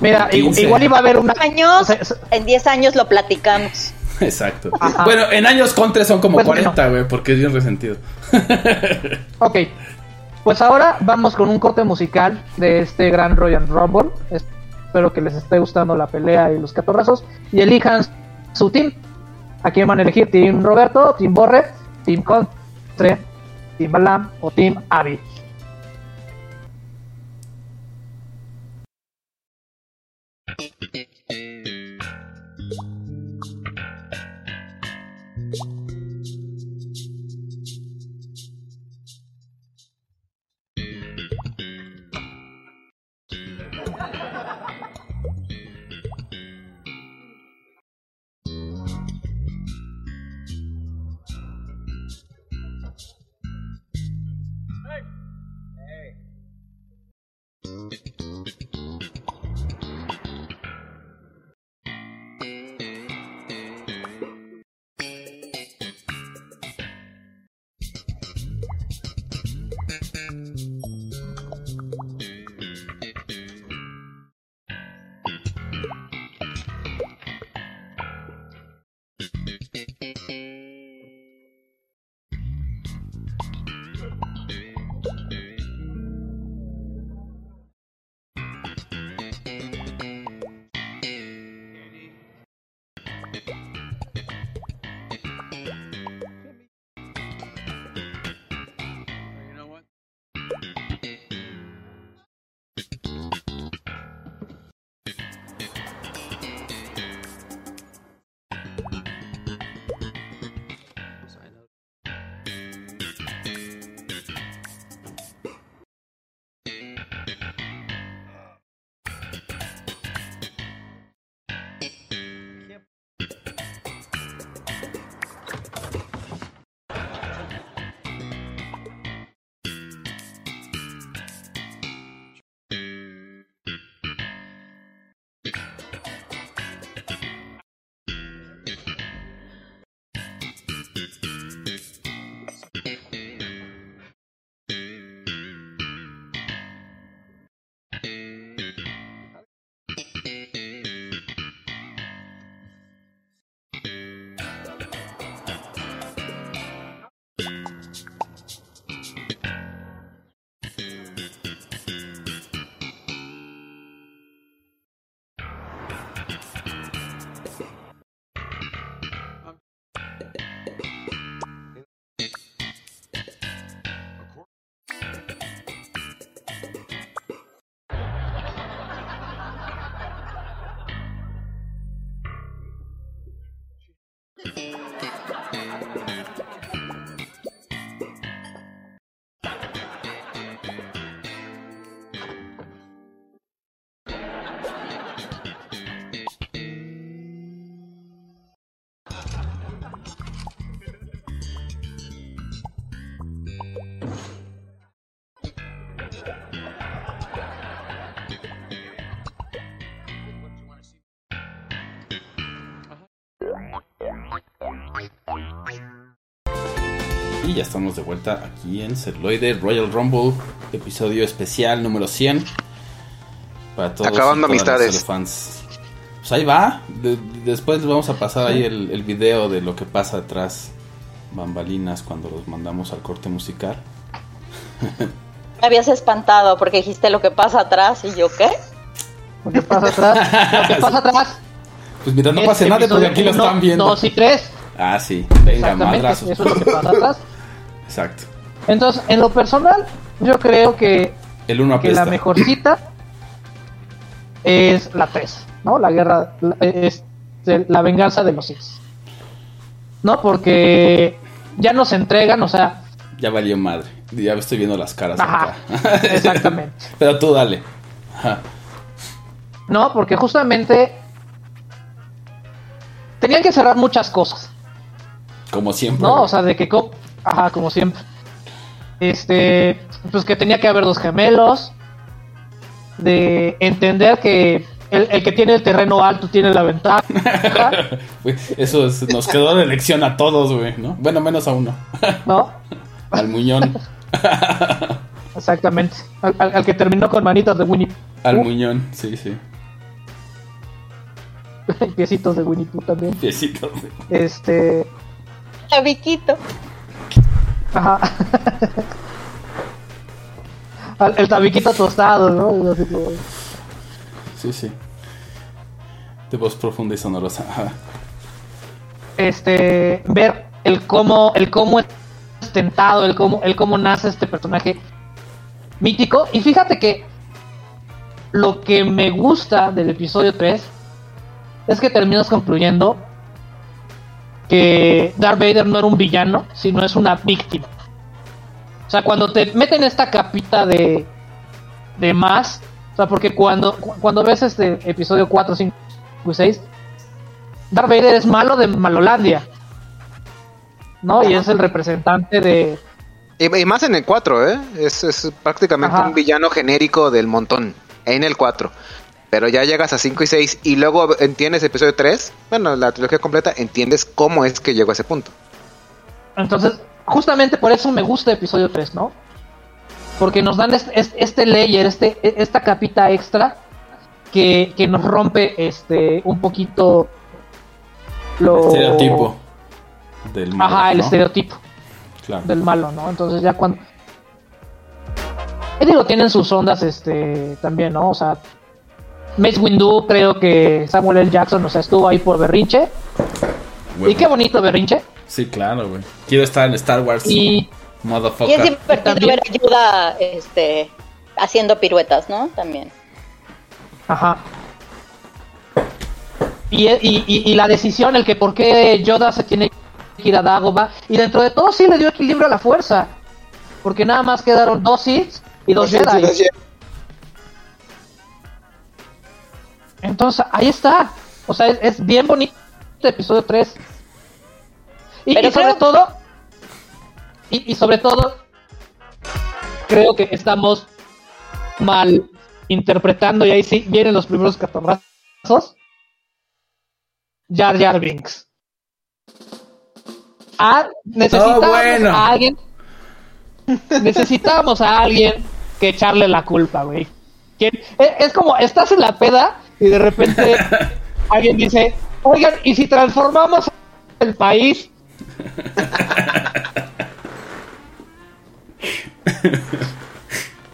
Mira, i- 15. igual iba a haber una. años, o sea, es- en 10 años lo platicamos. *laughs* Exacto. Ajá. Bueno, en años con tres son como Pues 40, güey, porque es bien resentido. *laughs* Ok. Pues ahora vamos con un corte musical de este gran Royal Rumble. Espero que les esté gustando la pelea y los catorrazos. Y elijan su team. ¿A quién van a elegir? ¿Team Roberto, Team Borre, Team Contre, Team Balam o Team Abby? Y ya estamos de vuelta aquí en Celuloide Royal Rumble, episodio especial número 100. Para todos Acabando y amistades. fans. Pues ahí va. De- después les vamos a pasar ahí el, el video de lo que pasa detrás bambalinas cuando los mandamos al corte musical. Me habías espantado porque dijiste lo que pasa atrás y yo, ¿qué? Lo que pasa atrás. Lo que pasa atrás. Pues mientras no es pase nada, pues episodio aquí lo están viendo. Dos y tres. Ah, sí. Venga, madrazos. Eso es lo que pasa atrás. Exacto. Entonces, en lo personal, yo creo que, El uno que la mejorcita es la 3, ¿no? La guerra, la, es la venganza de los Sith. ¿No? Porque ya nos entregan, o sea, Ya valió madre. Ya estoy viendo las caras. Ajá, acá. *laughs* exactamente. Pero tú dale. Ajá. No, porque justamente tenían que cerrar muchas cosas, Como siempre. ¿no? O sea, de que, ajá, como siempre. Este, pues que tenía que haber dos gemelos, de entender que el, el que tiene el terreno alto tiene la ventaja, *laughs* Eso es- nos quedó de lección a todos, güey, ¿no? Bueno, menos a uno. ¿no? *laughs* Al muñón. *laughs* Exactamente. Al, al- al que terminó con manitas de Winnie Al muñón, sí, sí. piecitos de Winnie Pooh también. Piecitos, güey. Este, Tabiquito. Ajá. El tabiquito tostado, ¿no? Sí, sí. De voz profunda y sonorosa. Este ver el cómo el cómo es tentado el cómo el cómo nace este personaje mítico y fíjate que lo que me gusta del episodio 3 es que terminas concluyendo que Darth Vader no era un villano sino es una víctima o sea cuando te meten esta capita de de más o sea porque cuando cu- cuando ves este episodio 4 5 y 6 Darth Vader es malo de Malolandia. ¿No? Y es el representante de. Y, y más en el 4, ¿eh? Es, es prácticamente Ajá. un villano genérico del montón. En el 4. Pero ya llegas a 5 y 6 y luego entiendes episodio 3. Bueno, la trilogía completa, entiendes cómo es que llegó a ese punto. Entonces, justamente por eso me gusta episodio 3, ¿no? Porque nos dan este, este- layer, este, esta capita extra que, que nos rompe este un poquito lo. Estereotipo. Del malo, Ajá, el ¿no? estereotipo. Claro. del malo, ¿no? Entonces ya cuando... Y digo, tienen sus ondas este también, ¿no? O sea, Mace Windu creo que Samuel L. Jackson, o sea, estuvo ahí por berrinche. Y qué bonito berrinche. Sí, claro, güey. Quiero estar en Star Wars. Y Y es Motherfucker. divertido ver ayuda este, haciendo piruetas, ¿no? También. Ajá. Y, y, y- y la decisión, el que por qué Yoda se tiene que ir a Dagobah. Y dentro de todo sí le dio equilibrio a la fuerza. Porque nada más quedaron dos Sith y dos Jedi. Entonces, ahí está. O sea, es, es bien bonito este episodio 3. Y, Pero y sobre creo- todo, y, y sobre todo, creo que estamos mal interpretando, y ahí sí vienen los primeros catorrazos. Jar Jar Binks. Ah, necesitamos bueno. a alguien. Necesitamos a alguien que echarle la culpa, güey. Es, es como, estás en la peda y de repente *laughs* alguien dice, oigan, ¿y si transformamos el país? *laughs*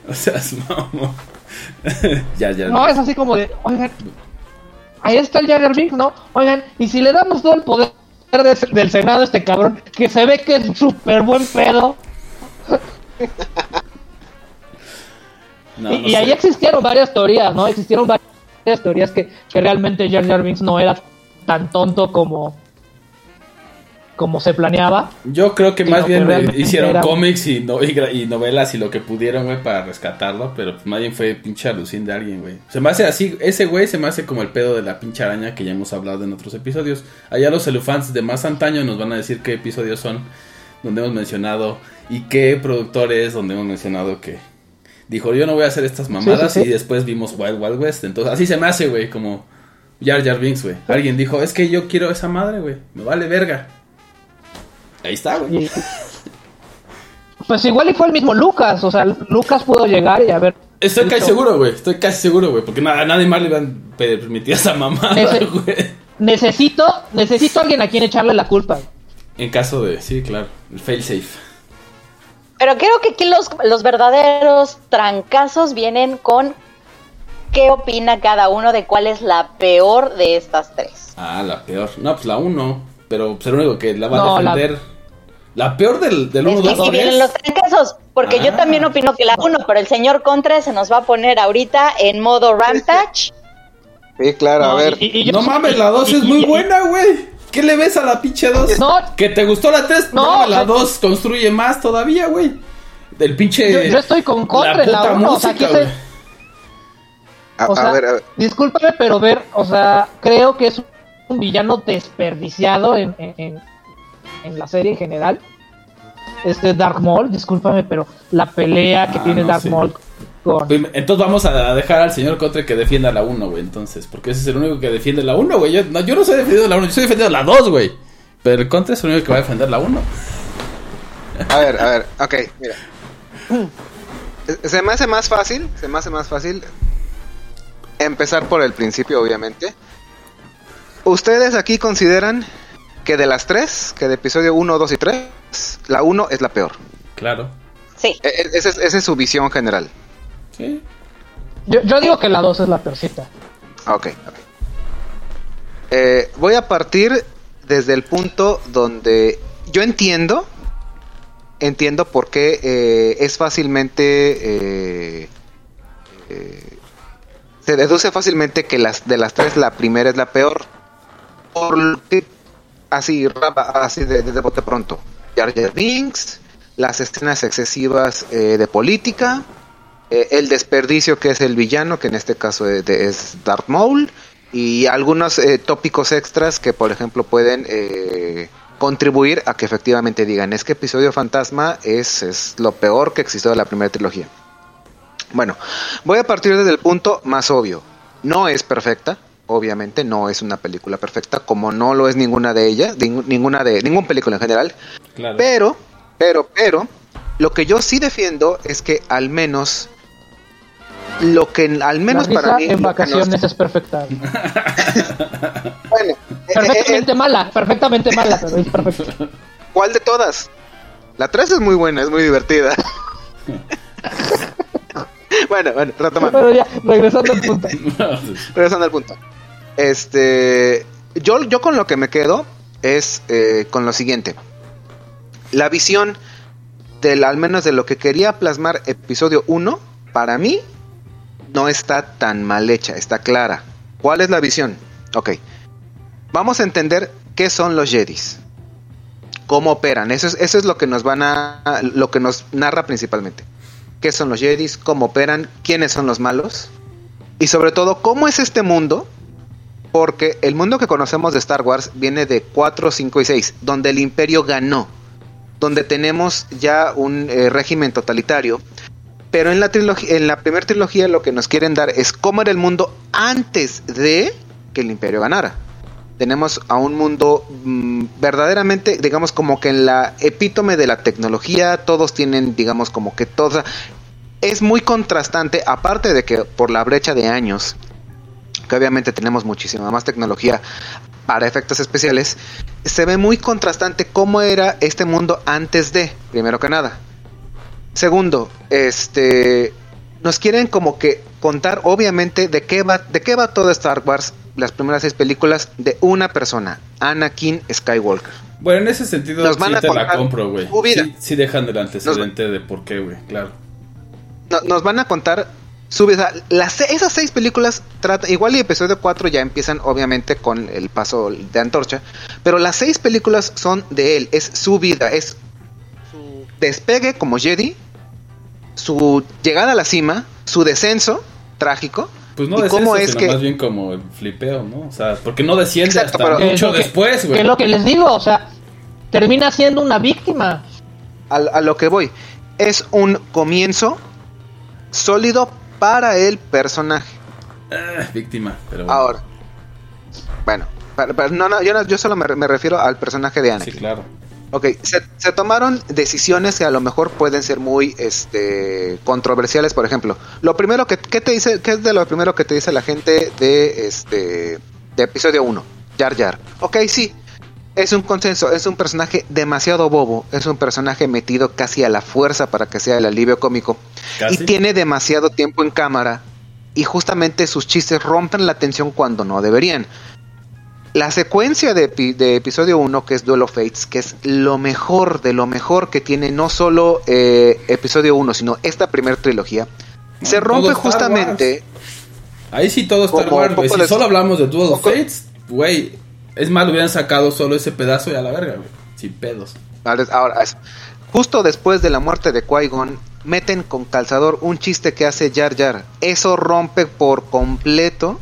O sea, es mamón. *laughs* ya, ya. No, es así como de, oigan, ahí está el Jar Binks, ¿no? Oigan, ¿y si le damos todo el poder de- del Senado a este cabrón, que se ve que es súper buen pedo? No, y no y ahí existieron varias teorías, ¿no? Existieron varias teorías que, que realmente Jar Binks no era tan tonto como como se planeaba. Yo creo que más bien que hicieron era- cómics y, no- y gra- y novelas y lo que pudieron, güey, para rescatarlo, pero pues más bien fue pinche alucín de alguien, güey. Se me hace así, ese güey se me hace como el pedo de la pinche araña que ya hemos hablado en otros episodios. Allá los elefants de más antaño nos van a decir qué episodios son, donde hemos mencionado, y qué productores, donde hemos mencionado que dijo, yo no voy a hacer estas mamadas, sí, sí. y después vimos Wild Wild West. Entonces, así se me hace, güey, como Jar Jar Binks, güey. Alguien dijo, es que yo quiero esa madre, güey, me vale verga. Ahí está, güey. Pues igual y fue el mismo Lucas, o sea, Lucas pudo llegar y haber... Estoy casi seguro, güey. Estoy casi seguro, güey. Porque nada, a nadie más le iban a permitir esa mamada, güey. Necesito, necesito a alguien a quien echarle la culpa. En caso de. Sí, claro. El failsafe. Pero creo que aquí los, los verdaderos trancazos vienen con qué opina cada uno de cuál es la peor de estas tres. Ah, la peor. No, pues la 1. Pero pues, el único que la va No, a defender. La, peor del, del 1, Es que 2, aquí vienen los trancazos, porque yo Ah. también opino que la uno, pero el señor Contra se nos va a poner ahorita en modo Rampage. Sí, claro, a ver. y- y yo- No mames, la 2 y- es muy y- buena, güey. ¿Qué le ves a la pinche 2? No. ¿Que te gustó la 3? No, No, la o sea- 2 construye más todavía, güey. Del pinche. Yo, yo estoy con contra la puta 1. O sea, aquí se-. A, o a sea, ver, a ver. discúlpame, pero ver, o sea, creo que es un villano desperdiciado en, en, en- en la serie en general. Este Dark Maul, discúlpame, pero la pelea que Ah, tiene no, Dark sí. Maul con... Pues, Entonces vamos a dejar al señor Contre que defienda la 1, güey. Entonces, porque ese es el único que defiende la 1, güey. Yo no, yo no soy defendido la 1, yo soy defendido la 2, güey. Pero el Contre es el único que va a defender la 1. A ver, a ver, ok, mira. Se me hace más fácil, se me hace más fácil empezar por el principio, obviamente. ¿Ustedes aquí consideran que de las tres, que de episodio 1, 2 y 3, la 1 es la peor? Claro. Sí, E- e- Esa es, esa es su visión general. Sí. Yo, yo digo que la 2 es la peorcita. Ok, ok. Eh, voy a partir desde el punto donde yo entiendo, entiendo por qué eh, es fácilmente, eh, eh, se deduce fácilmente que las de las tres la primera es la peor, por lo que- así, así de, de, de bote pronto. Jar Binks, las escenas excesivas eh, de política, eh, el desperdicio que es el villano, que en este caso es, es Darth Maul, y algunos eh, tópicos extras que, por ejemplo, pueden eh, contribuir a que efectivamente digan, es que episodio fantasma es, es lo peor que existió de la primera trilogía. Bueno, voy a partir desde el punto más obvio. No es perfecta, obviamente, no es una película perfecta, como no lo es ninguna de ellas, ninguna de ninguna película en general. Claro. Pero, pero, pero, lo que yo sí defiendo es que al menos, lo que al menos la para mí, en vacaciones nos- es perfecta. *laughs* bueno, eh, eh, Perfectamente eh, mala, perfectamente mala, pero es perfecta. ¿cuál de todas? La 3 es muy buena, es muy divertida. *laughs* bueno, bueno, retomando. Pero ya, regresando al punto. *laughs* regresando al punto. Este, yo, yo con lo que me quedo es eh, con lo siguiente. La visión del, al menos de lo que quería plasmar episodio 1, para mí, no está tan mal hecha, está clara. ¿Cuál es la visión? Ok. Vamos a entender qué son los Jedis. Cómo operan. Eso es, eso es lo que nos van a. lo que nos narra principalmente. ¿Qué son los Jedis? ¿Cómo operan? ¿Quiénes son los malos? Y sobre todo, ¿cómo es este mundo? Porque el mundo que conocemos de Star Wars viene de 4, 5 y 6, donde el imperio ganó, donde tenemos ya un eh, régimen totalitario. Pero en la, la primera trilogía lo que nos quieren dar es cómo era el mundo antes de que el imperio ganara. Tenemos a un mundo mm, verdaderamente, digamos, como que en la epítome de la tecnología, todos tienen, digamos, como que toda... Es muy contrastante, aparte de que por la brecha de años, que obviamente tenemos muchísima más tecnología para efectos especiales, se ve muy contrastante cómo era este mundo antes de, primero que nada. Segundo, este nos quieren como que contar obviamente de qué va de qué va todo Star Wars, las primeras seis películas de una persona, Anakin Skywalker. Bueno, en ese sentido Nos sí van a te la compro, güey. Sí, sí dejan el antecedente de por qué, güey, claro. No- nos van a contar su vida. Las, esas seis películas trata igual y episodio 4 ya empiezan obviamente con el paso de antorcha, pero las seis películas son de él, es su vida, es su despegue como Jedi, su llegada a la cima, su descenso trágico. Pues no y descenso, cómo es sino que más bien como el flipeo, ¿no? O sea, porque no desciende Exacto, hasta pero- mucho Que es lo que- después, Que güey. es lo que les digo, o sea, termina siendo una víctima. a, a lo que voy, es un comienzo sólido para el personaje. Ah, víctima, pero bueno. Ahora, bueno, no, no, yo, no- yo solo me, me refiero al personaje de Anakin. Sí, claro. Ok, se, se tomaron decisiones que a lo mejor pueden ser muy este, controversiales, por ejemplo. Lo primero que ¿qué te dice, ¿qué es de lo primero que te dice la gente de este de episodio 1? Jar Jar. Ok, sí. es un consenso, es un personaje demasiado bobo, es un personaje metido casi a la fuerza para que sea el alivio cómico Casi. y tiene demasiado tiempo en cámara y justamente sus chistes rompen la tensión cuando no deberían. La secuencia de, epi- de episodio 1, que es Duel of Fates, que es lo mejor de lo mejor que tiene no solo eh, episodio 1, sino esta primera trilogía, se rompe justamente... Ahí sí todo Star Wars, güey. Si les- solo hablamos de Duel of poco- Fates, güey. Es más, lo hubieran sacado solo ese pedazo y a la verga, güey. Sin pedos. Ahora, justo después de la muerte de Qui-Gon, meten con calzador un chiste que hace Jar Jar. Eso rompe por completo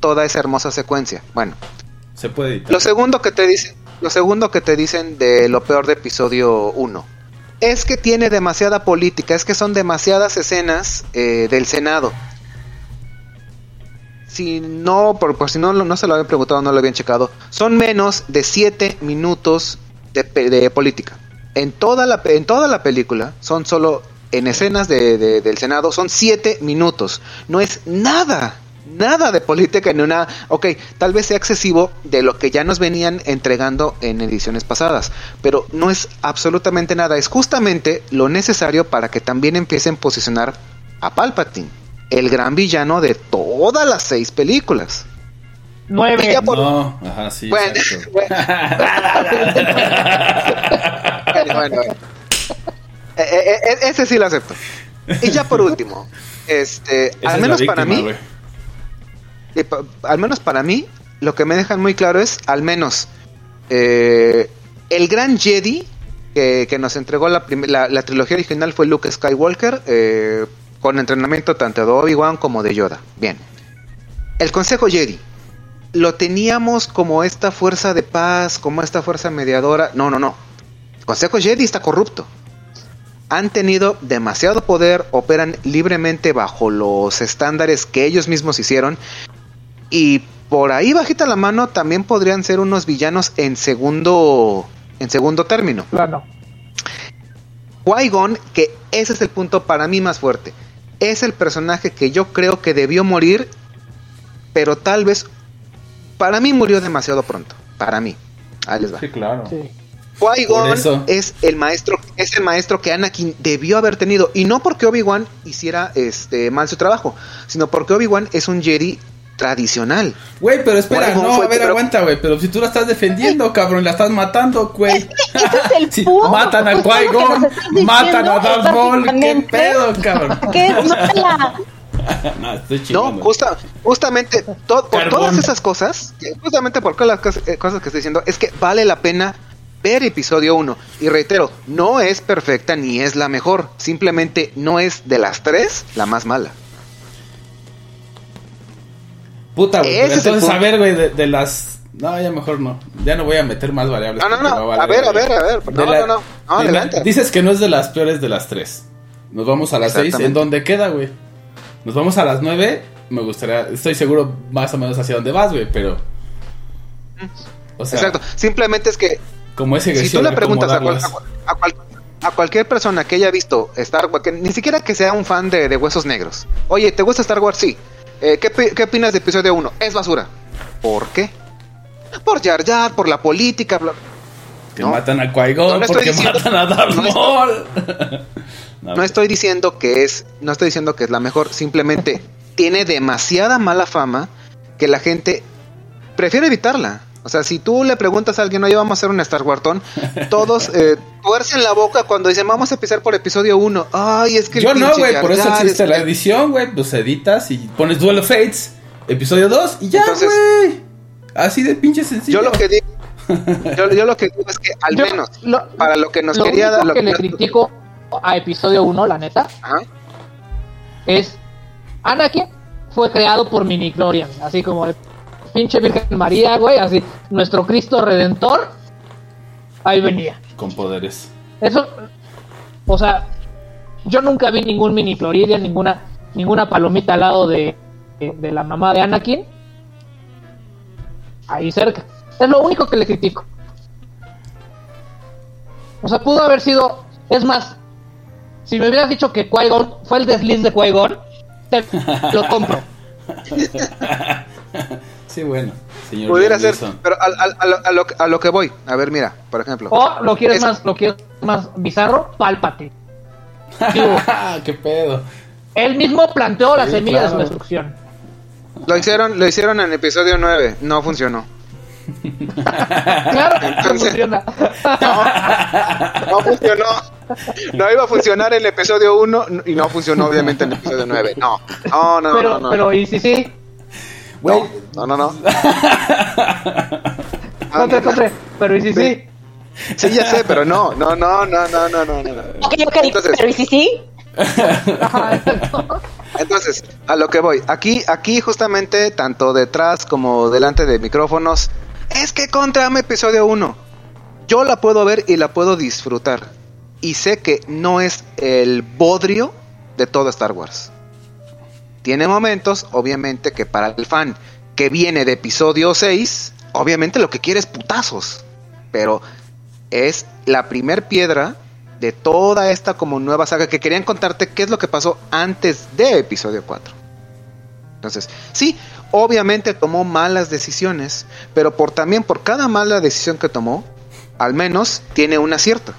toda esa hermosa secuencia. Bueno, Lo segundo que te dicen, lo segundo que te dicen de lo peor de episodio 1 es que tiene demasiada política, es que son demasiadas escenas eh, del Senado. Si no, por, si no, no se lo habían preguntado, no lo habían checado, son menos de 7 minutos de, política. En toda, la, en toda la película son solo en escenas de, de- del Senado, son 7 minutos. No es nada, nada de política en una... Ok, tal vez sea excesivo de lo que ya nos venían entregando en ediciones pasadas, pero no es absolutamente nada. Es justamente lo necesario para que también empiecen a posicionar a Palpatine, el gran villano de todas las seis películas. Y Nueve. ya por- No, ajá, sí. Bueno. *laughs* Bueno, *laughs* bueno, bueno. Eh, eh, eh, ese sí lo acepto. Y ya por último, este, Esa al la menos para víctima, mí. Al menos para mí, lo que me dejan muy claro es, al menos, eh, el gran Jedi que, nos entregó la, la trilogía original fue Luke Skywalker, eh, con entrenamiento tanto de Obi-Wan como de Yoda. Bien. El Consejo Jedi. Lo teníamos como esta fuerza de paz, como esta fuerza mediadora. No, no, no. El Consejo Jedi está corrupto. Han tenido demasiado poder, operan libremente bajo los estándares que ellos mismos hicieron. Y por ahí bajita la mano también podrían ser unos villanos en segundo en segundo término. Plano. Qui-Gon, que ese es el punto para mí más fuerte. Es el personaje que yo creo que debió morir, pero tal vez para mí murió demasiado pronto. Para mí. Ahí les va. Sí, claro. Sí. Qui-Gon es el maestro, es el maestro que Anakin debió haber tenido y no porque Obi-Wan hiciera este mal su trabajo, sino porque Obi-Wan es un Jedi tradicional. Güey, pero espera, no, fue- a ver, pero- aguanta, güey. Pero si tú la estás defendiendo, cabrón, la estás matando, güey. ese es el *laughs* punto. matan a estás matan a Darth Maul, qué pedo, cabrón. *laughs* Que es mala. *laughs* no, estoy No, justa- justamente to- por todas esas cosas, justamente por todas las cosas, eh, cosas que estoy diciendo, es que vale la pena ver episodio 1. Y reitero, no es perfecta ni es la mejor, simplemente no es de las tres la más mala. Puta, güey. Ese pero es el Entonces, a ver, güey, de, de las. No, ya mejor no. Ya no voy a meter más variables. No, no, no. A ver, a ver, a ver. No, la- no, no. No, de la- adelante. Dices que no es de las peores de las tres. Nos vamos a las seis. ¿En dónde queda, güey? Nos vamos a las nueve. Me gustaría. Estoy seguro más o menos hacia dónde vas, güey, pero. O sea, Exacto. Simplemente es que como ese si tú le preguntas a, cual- a cual- a cualquier persona que haya visto Star Wars, que ni siquiera que sea un fan de, de Huesos Negros, oye, ¿te gusta Star Wars? Sí. Eh, ¿qué, ¿Qué opinas de episodio 1? Es basura. ¿Por qué? Por Jar Jar, por la política. bla- Que No. matan a Qui-Gon No porque diciendo- matan a Darth no estoy- Maul. *laughs* No estoy diciendo que es, no estoy diciendo que es la mejor, simplemente tiene demasiada mala fama que la gente prefiere evitarla. O sea, si tú le preguntas a alguien, oye, vamos a hacer un Star Wartón, todos *laughs* eh, tuercen la boca cuando dicen, vamos a empezar por episodio 1. Ay, es que Yo no, güey, por eso existe es la que- edición, güey. Pues editas y pones Duel of Fates, episodio 2 y ya, Entonces- güey. Así de pinche sencillo. Yo lo que digo, yo, yo lo que digo es que al Yo- menos lo- para lo que nos lo quería dar, lo que le critico a episodio 1, la neta, Ajá. es Anakin fue creado por mini Glorian, así como el pinche Virgen María, güey, así nuestro Cristo Redentor ahí venía. Con poderes. Eso o sea, yo nunca vi ningún mini Floridian, ninguna ninguna palomita al lado de, de, de la mamá de Anakin. Ahí cerca. Es lo único que le critico. O sea, pudo haber sido. Es más, si me hubieras dicho que Qui-Gon fue el desliz de Qui-Gon, te lo compro. *laughs* Sí, bueno. Señor Pudiera ser, pero al- al- a, lo, a lo- a lo que voy. A ver, mira, por ejemplo. O lo quieres Es- más, lo quieres más bizarro, pálpate. *laughs* ¿Qué pedo? Él mismo planteó la Sí, semilla de su destrucción. Lo hicieron, lo hicieron en episodio 9, no funcionó. *laughs* Claro que no funciona. No funcionó. No iba a funcionar en el episodio 1 y no funcionó obviamente en el episodio 9. No, no, no, pero, no, no. pero, y si sí, Güey, No, no, no. *laughs* contra, contra, pero y si sí. Sí, ya sé, pero no, no, no, no, no, no, no, no. Ok, ok, Entonces- pero ¿y si sí? *laughs* Entonces, a lo que voy. Aquí, aquí justamente, tanto detrás como delante de micrófonos, es que contra mi episodio 1. Yo la puedo ver y la puedo disfrutar. Y sé que no es el bodrio de todo Star Wars. Tiene momentos, obviamente, que para el fan que viene de episodio 6, obviamente lo que quiere es putazos. Pero es la primer piedra de toda esta como nueva saga que querían contarte qué es lo que pasó antes de episodio 4. Entonces, sí, obviamente tomó malas decisiones, pero por también por cada mala decisión que tomó, al menos tiene un acierto.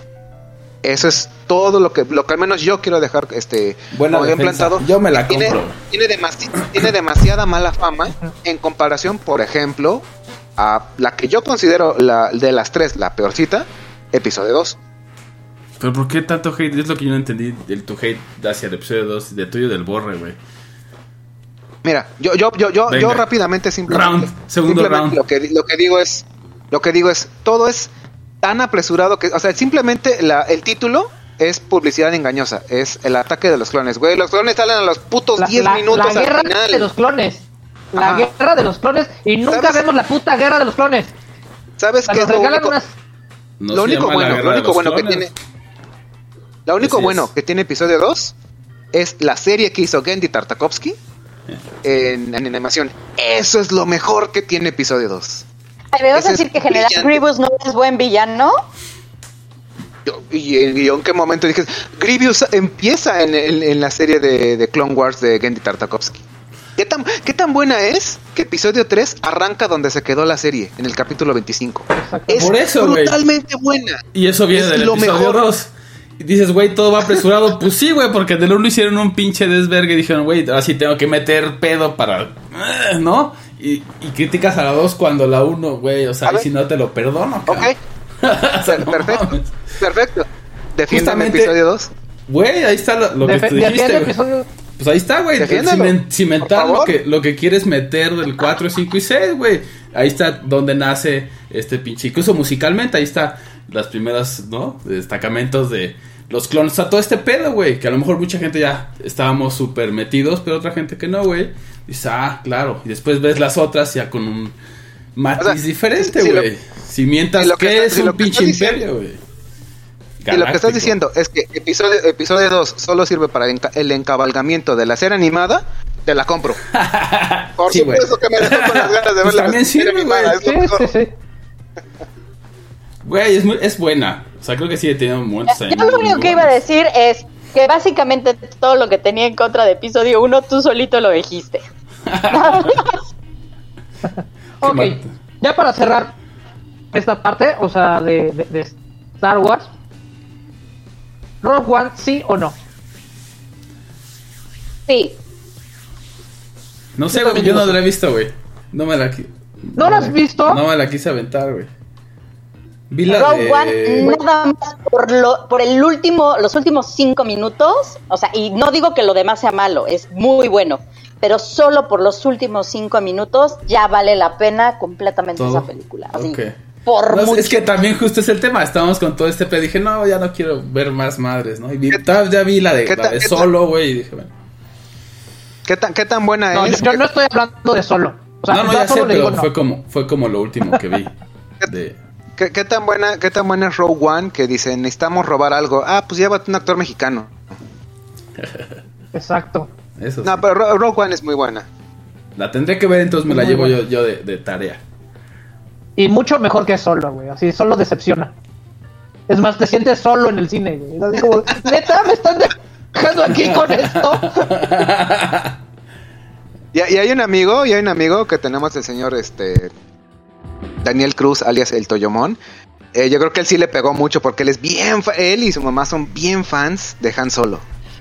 Eso es todo lo que lo que al menos yo quiero dejar este Buena bien plantado. Yo me la tiene, compro. Tiene, demasi- tiene demasiada mala fama en comparación, por ejemplo, a la que yo considero la de las tres la peorcita, episodio 2. Pero ¿por qué tanto hate? Es lo que yo no entendí del tu hate hacia el episodio 2 de tuyo del borre, güey. Mira, yo, yo, yo, yo, Venga. yo rápidamente simplemente, Round, segundo simplemente round. Lo que, lo que digo es, lo que digo es, todo es tan apresurado que, o sea, simplemente la, el título es publicidad engañosa, es el ataque de los clones, güey, los clones salen a los putos La, 10 la- minutos la guerra al final. de los clones. La Ajá. guerra de los clones. Y nunca ¿Sabes? vemos la puta guerra de los clones. ¿Sabes qué es lo único? unas. No lo se único llama la bueno, lo único bueno que tiene, lo único Así bueno es. que tiene episodio 2 es la serie que hizo Gendy Tartakovsky en, en animación. Eso es lo mejor que tiene episodio 2. Ay, ¿Me vas Ese a es decir que General brillante. Grievous no es buen villano? Y, y yo en qué momento dije, Grievous empieza en, el- en la serie de, de Clone Wars de Gendy Tartakovsky. ¿Qué tan, ¿Qué tan buena es que episodio 3 arranca donde se quedó la serie, en el capítulo 25? Exacto. Es Por eso, güey. brutalmente buena. Y eso viene Es del lo episodio mejor. 2. Y dices, güey, todo va apresurado. pues sí, güey, porque del 1 hicieron un pinche desvergue y dijeron, güey, ahora sí tengo que meter pedo para. eh, ¿No? Y, y criticas a la 2 cuando la 1, güey, o sea, ver. si no te lo perdono. Ok, cabrón. *laughs* *laughs* O sea, no perfecto. mames. Perfecto. Defiende el Justamente- episodio 2. Güey, ahí está lo, lo que tú dijiste, episodio- Pues ahí está, güey. Cimentar lo que, lo que quieres meter del 4, 5 y 6, güey. Ahí está donde nace este pinche. Incluso musicalmente, ahí está las primeras, ¿no? Destacamentos de los clones. O sea, todo este pedo, güey. Que a lo mejor mucha gente ya estábamos súper metidos, pero otra gente que no, güey. Dice, ah, claro. Y después ves las otras ya con un matiz O sea, diferente, lo- güey. Si mientas si lo que es si lo un que pinche imperio, güey. Y lo que estás diciendo es que episodio, episodio 2 solo sirve para enca- el encabalgamiento de la serie animada, te la compro. *laughs* Por Sí, supuesto que me dejó con las ganas de ver Pues la también serie sirve, animada, güey. es lo mejor. sí, sí. Güey, es, muy- es buena. O sea, creo que sigue teniendo momentos ahí Yo lo único que iba a decir es que básicamente todo lo que tenía en contra de episodio 1 tú solito lo dijiste. *laughs* Ok, mal. ya para cerrar esta parte, o sea, de, de- de Star Wars, Rogue One, sí o no. Sí. No sé, Yo yo no la he visto, güey. No me la qui- ¿No la has visto? No me la quise aventar, güey. Vi la Rogue de... One nada más por, lo, por el último, los últimos cinco minutos, o sea, y no digo que lo demás sea malo, es muy bueno, pero solo por los últimos cinco minutos ya vale la pena completamente Todo. esa película. Así. Por No, mucho. es que también justo es el tema. Estábamos con todo este pedo. Dije, no, ya no quiero ver más madres, ¿no? Y vi- ya vi la de, la solo, güey. Y dije, bueno. ¿Qué tan, qué tan buena No, es? yo no estoy hablando de solo. O sea, no, no, ya sé, pero digo fue, como, fue como lo último que vi. *laughs* De... ¿Qué, qué tan buena, ¿Qué tan buena es Rogue One que dicen necesitamos robar algo? Ah, pues llévate un actor mexicano. *laughs* Exacto. Eso No, sí. pero Ro- Rogue One es muy buena. La tendré que ver, entonces me la Muy llevo buena. yo, yo de, de tarea. Y mucho mejor que solo, güey. Así, solo decepciona. Es más, te sientes solo en el cine, güey. Así como, *laughs* neta, me están dejando aquí con esto. *laughs* Y, y hay un amigo, y hay un amigo que tenemos el señor este Daniel Cruz, alias el Toyomón. Eh, yo creo que él sí le pegó mucho porque él es bien, fa- él y su mamá son bien fans de Han Solo,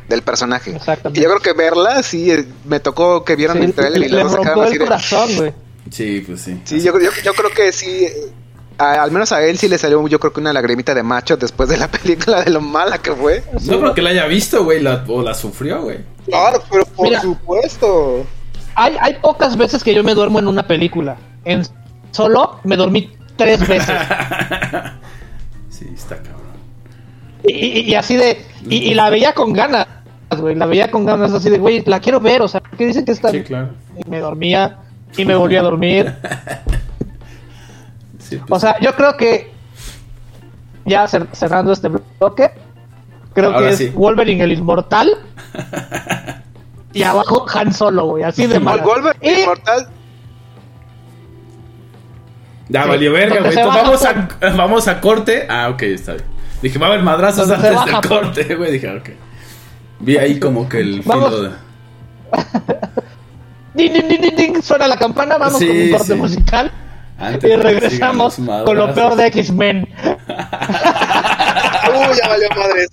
del personaje. Exactamente. Y yo creo que verla, sí, eh, me tocó que vieron Sí, el trailer y le luego rompió así el corazón, güey. Sí, pues sí. Sí, yo, yo, yo creo que sí. eh, a- al menos a él sí le salió, yo creo que una lagrimita de macho después de la *laughs* película de lo mala que fue. No creo que la haya visto, güey, la- o la sufrió, güey. Claro, pero por Mira. supuesto. Hay, hay pocas veces que yo me duermo en una película. En solo me dormí tres veces. *laughs* sí, está cabrón. Y, y- y así de. Y, y la veía con ganas, güey. La veía con ganas, así de, güey, la quiero ver. O sea, ¿qué dicen que está Sí, claro. Y me dormía y me volví a dormir. *laughs* Sí, pues, O sea, yo creo que. Ya cer- cerrando este bloque. Creo Ahora que es sí. Wolverine el Inmortal. *laughs* y abajo Han Solo, güey. Así de mal. Wolverine Inmortal. Ya Sí, valió verga, güey. Entonces Vamos a, *laughs* vamos a corte. Ah, ok, está bien. Dije, va a haber madrazos antes del baja por- corte, *laughs* güey. Dije, ok. Vi ahí como que el Vamos. filo de... *laughs* Ding, ding, ding, ding, suena la campana, vamos Sí, con un corte sí. musical. Antes y regresamos con lo peor de X-Men. Uy, ya valió madres.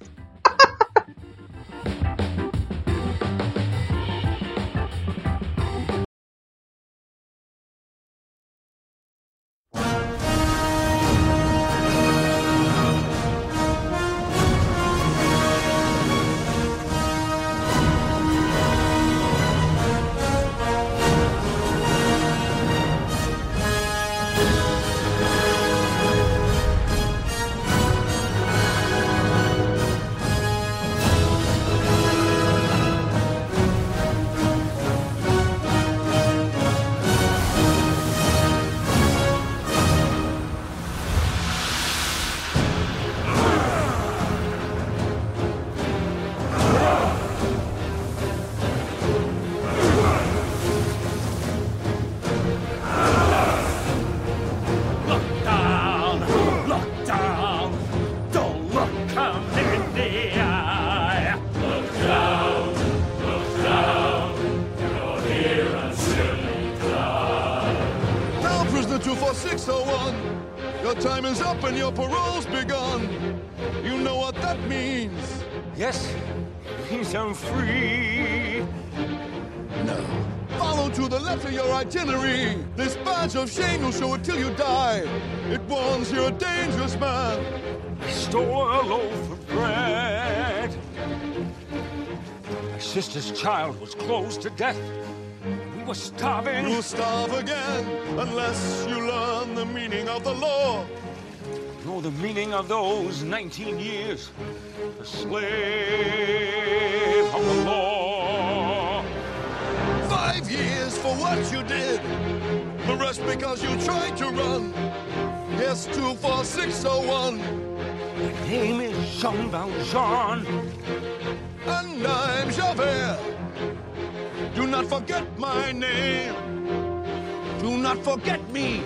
Sister's child was close to death. We were starving. You'll starve again unless you learn the meaning of the law. know the meaning of those 19 years. A slave of the law. Five years for what you did. The rest because you tried to run. Yes, 24601. My name is Jean Valjean. And I'm Javert. Do not forget my name. Do not forget me.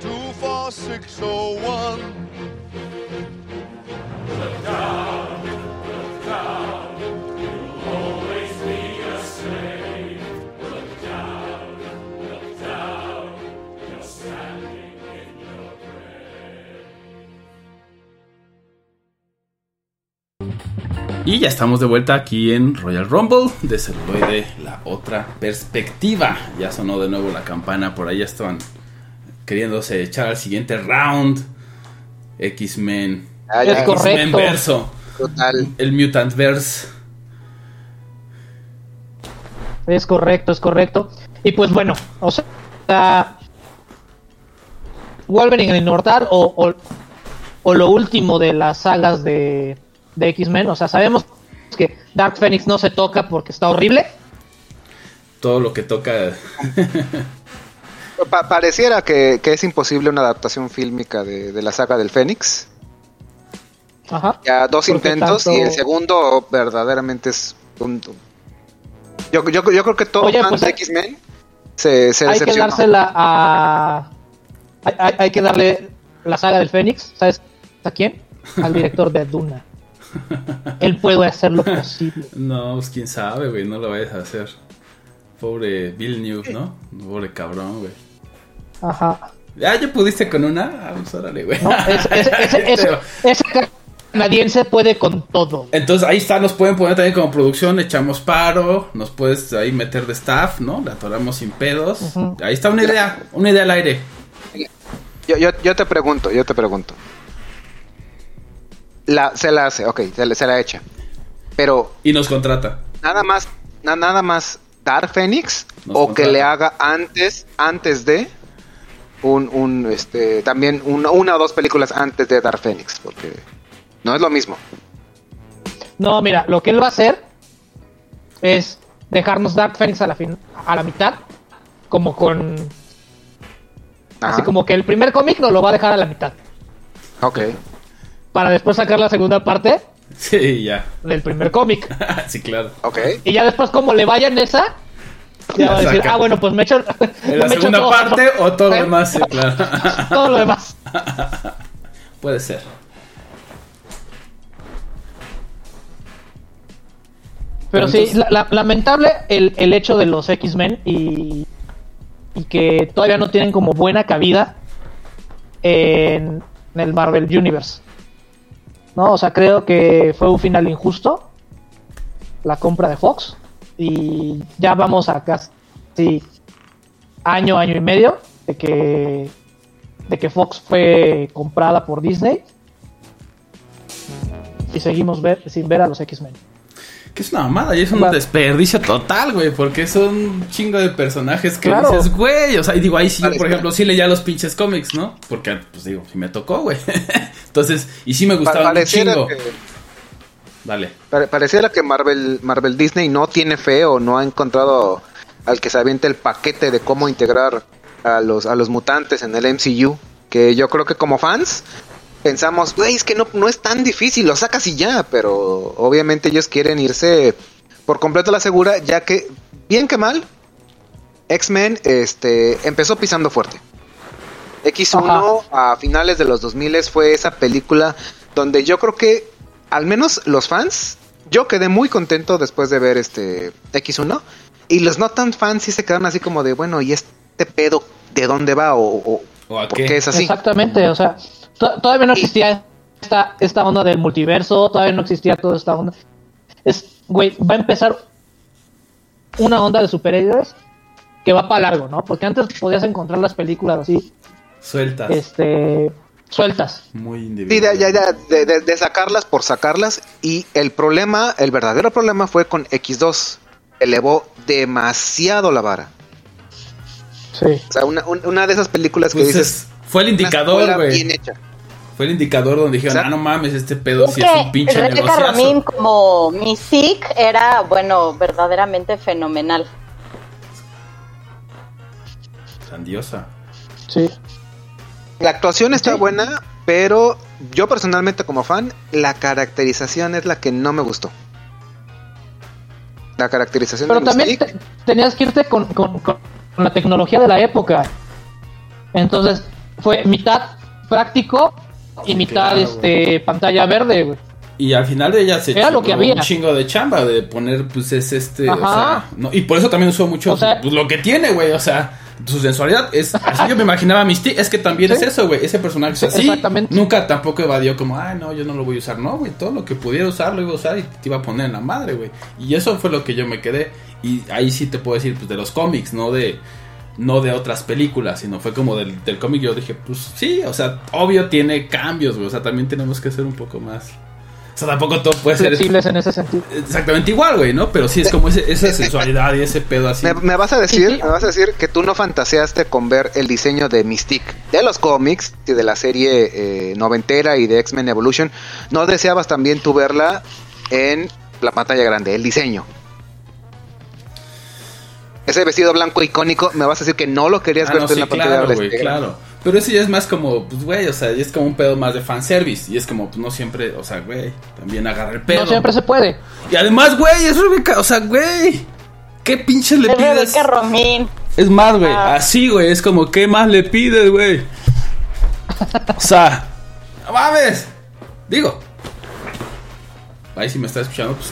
24601. Y ya estamos de vuelta aquí en Royal Rumble de celuloide, la otra perspectiva. Ya sonó de nuevo la campana, por ahí ya estaban queriéndose echar al siguiente round. X-Men. Ah, ya, Es correcto. X-Men verso. Total. El Mutant Verse. Es correcto, es correcto. Y pues bueno, o sea, Wolverine el Inmortal o, o, o lo último de las sagas de, de X-Men. O sea, sabemos que Dark Phoenix no se toca porque está horrible. Todo lo que toca. Pa- pareciera que, que es imposible una adaptación fílmica de, de la saga del Fénix. Ajá. Ya dos intentos tanto- y el segundo verdaderamente es un... Yo, yo, yo creo que todo Oye, fan pues de X-Men se, se hay que dársela a. Hay, hay- hay que darle la saga del Fénix. ¿Sabes a quién? Al director de Duna. Él puede hacer lo *laughs* posible. No, pues quién sabe, güey, no lo vayas a hacer. Pobre Bill New, ¿no? Pobre cabrón, güey. Ajá. Ya, ya pudiste con una. Ah, pues órale, güey. No, ese, ese, *laughs* ese, ese- ese canadiense puede con todo. Entonces ahí está, nos pueden poner también como producción, echamos paro, nos puedes ahí meter de staff, ¿no? La atoramos sin pedos. Ahí está una idea, una idea al aire. Yo, yo, yo te pregunto, yo te pregunto. La, se la hace, ok, se, la- se la echa. Pero Y nos contrata. nada más, na- nada más Dark Phoenix Nos o que le haga antes, antes de un, un este, también una, una o dos películas antes de Dark Phoenix, porque no es lo mismo. No, mira, lo que él va a hacer es dejarnos Dark Phoenix a la, fin, a la mitad, como con... Ajá, Así como que el primer cómic nos lo va a dejar a la mitad, Ok. Para después sacar la segunda parte Sí, ya. del primer cómic. *laughs* sí, claro. Ok. Y ya después, como le vaya en esa, ya La va a decir, saca. ah, bueno, pues me echo... En la *laughs* segunda todo, parte o todo lo ¿Eh? demás, sí, claro. *laughs* Todo lo demás. Puede ser. Pero sí, Entonces- la- la- lamentable el, el hecho de los X-Men y, y que todavía no tienen como buena cabida en, en el Marvel Universe. ¿No? O sea, creo que fue un final injusto la compra de Fox y ya vamos a casi año, año y medio de que de que Fox fue comprada por Disney y seguimos ver, sin ver a los X-Men. Que es una mamada y es un desperdicio total, güey, porque son un chingo de personajes que Claro. dices, güey, o sea, y digo, ahí sí, yo, por espera. ejemplo, sí leía los pinches cómics, ¿no? Porque, pues digo, sí me tocó, güey. *laughs* Entonces, y sí me gustaban un chingo. que, Dale. pare- pareciera que Marvel, Marvel Disney no tiene fe o no ha encontrado al que se aviente el paquete de cómo integrar a los, a los mutantes en el MCU. Que yo creo que como fans pensamos, güey, es que no, no es tan difícil, lo sacas y ya, pero obviamente ellos quieren irse por completo a la segura, ya que, bien que mal, X-Men este, empezó pisando fuerte. X1 a finales de los 2000 fue esa película donde yo creo que al menos los fans, yo quedé muy contento después de ver este X1 y los no tan fans sí se quedaron así como de, bueno, ¿y este pedo de dónde va o, o- ¿O a por qué? qué es así? Exactamente, o sea, todavía no existía esta, esta onda del multiverso, todavía no existía toda esta onda. Es, güey, va a empezar una onda de superhéroes que va para largo, ¿no? Porque antes podías encontrar las películas así, Sueltas. este, sueltas. Muy Sí, individual. de, ya- ya, de- de- de sacarlas por sacarlas. Y el problema, el verdadero problema fue con X2. Elevó demasiado la vara. Sí. O sea, una, un- una de esas películas que Pues dices. es- fue el "Una indicador, güey. Bien hecha. Fue el indicador donde dijeron, ah, no mames, este pedo Es sí es un pinche negociazo. Romín como Mystique era, bueno, verdaderamente fenomenal. Grandiosa. Sí. La actuación está Sí. buena, pero yo personalmente como fan, la caracterización es la que no me gustó. La caracterización Pero de también te- tenías que irte con, con- con la tecnología de la época. Entonces, fue mitad práctico claro, este pantalla verde, güey. Y al final de ella se Era lo chingó que había. un chingo de chamba de poner, pues, es este, o sea, no, y por eso también usó mucho O sea- pues, lo que tiene, güey, o sea, su sensualidad es, así yo me imaginaba a Misty, es que también Sí. es eso, güey, ese personaje es así, nunca tampoco evadió como, ay, no, yo no lo voy a usar, no, güey, todo lo que pudiera usar lo iba a usar y te iba a poner en la madre, güey, y eso fue lo que yo me quedé, y ahí sí te puedo decir, pues, de los cómics, no de, no de otras películas, sino fue como del, del cómic, yo dije, pues, sí, o sea, obvio tiene cambios, güey, o sea, también tenemos que ser un poco más... O sea, tampoco todo puede ser Flexibles en ese sentido. exactamente igual, güey, ¿no? Pero sí es como ese- esa sensualidad y ese pedo así. me, me vas a decir, me vas a decir que tú no fantaseaste con ver el diseño de Mystique de los cómics y de la serie eh, noventera y de X-Men Evolution. No deseabas también tú verla en la pantalla grande, el diseño. Ese vestido blanco icónico, me vas a decir que no lo querías Ah, ver no, sí, en la pantalla claro, grande. güey, claro. Pero eso ya es más como, pues, güey, o sea, ya es como un pedo más de fanservice. Y es como, pues, no siempre, o sea, güey, también agarra el pedo. No siempre se puede. Y además, güey, es Rebeca, o sea, güey, ¿qué pinches le Es pides? Romín. Es más, güey, Ah. así, güey, es como, ¿qué más le pides, güey? O sea, no mames. Digo, ahí si me está escuchando, pues,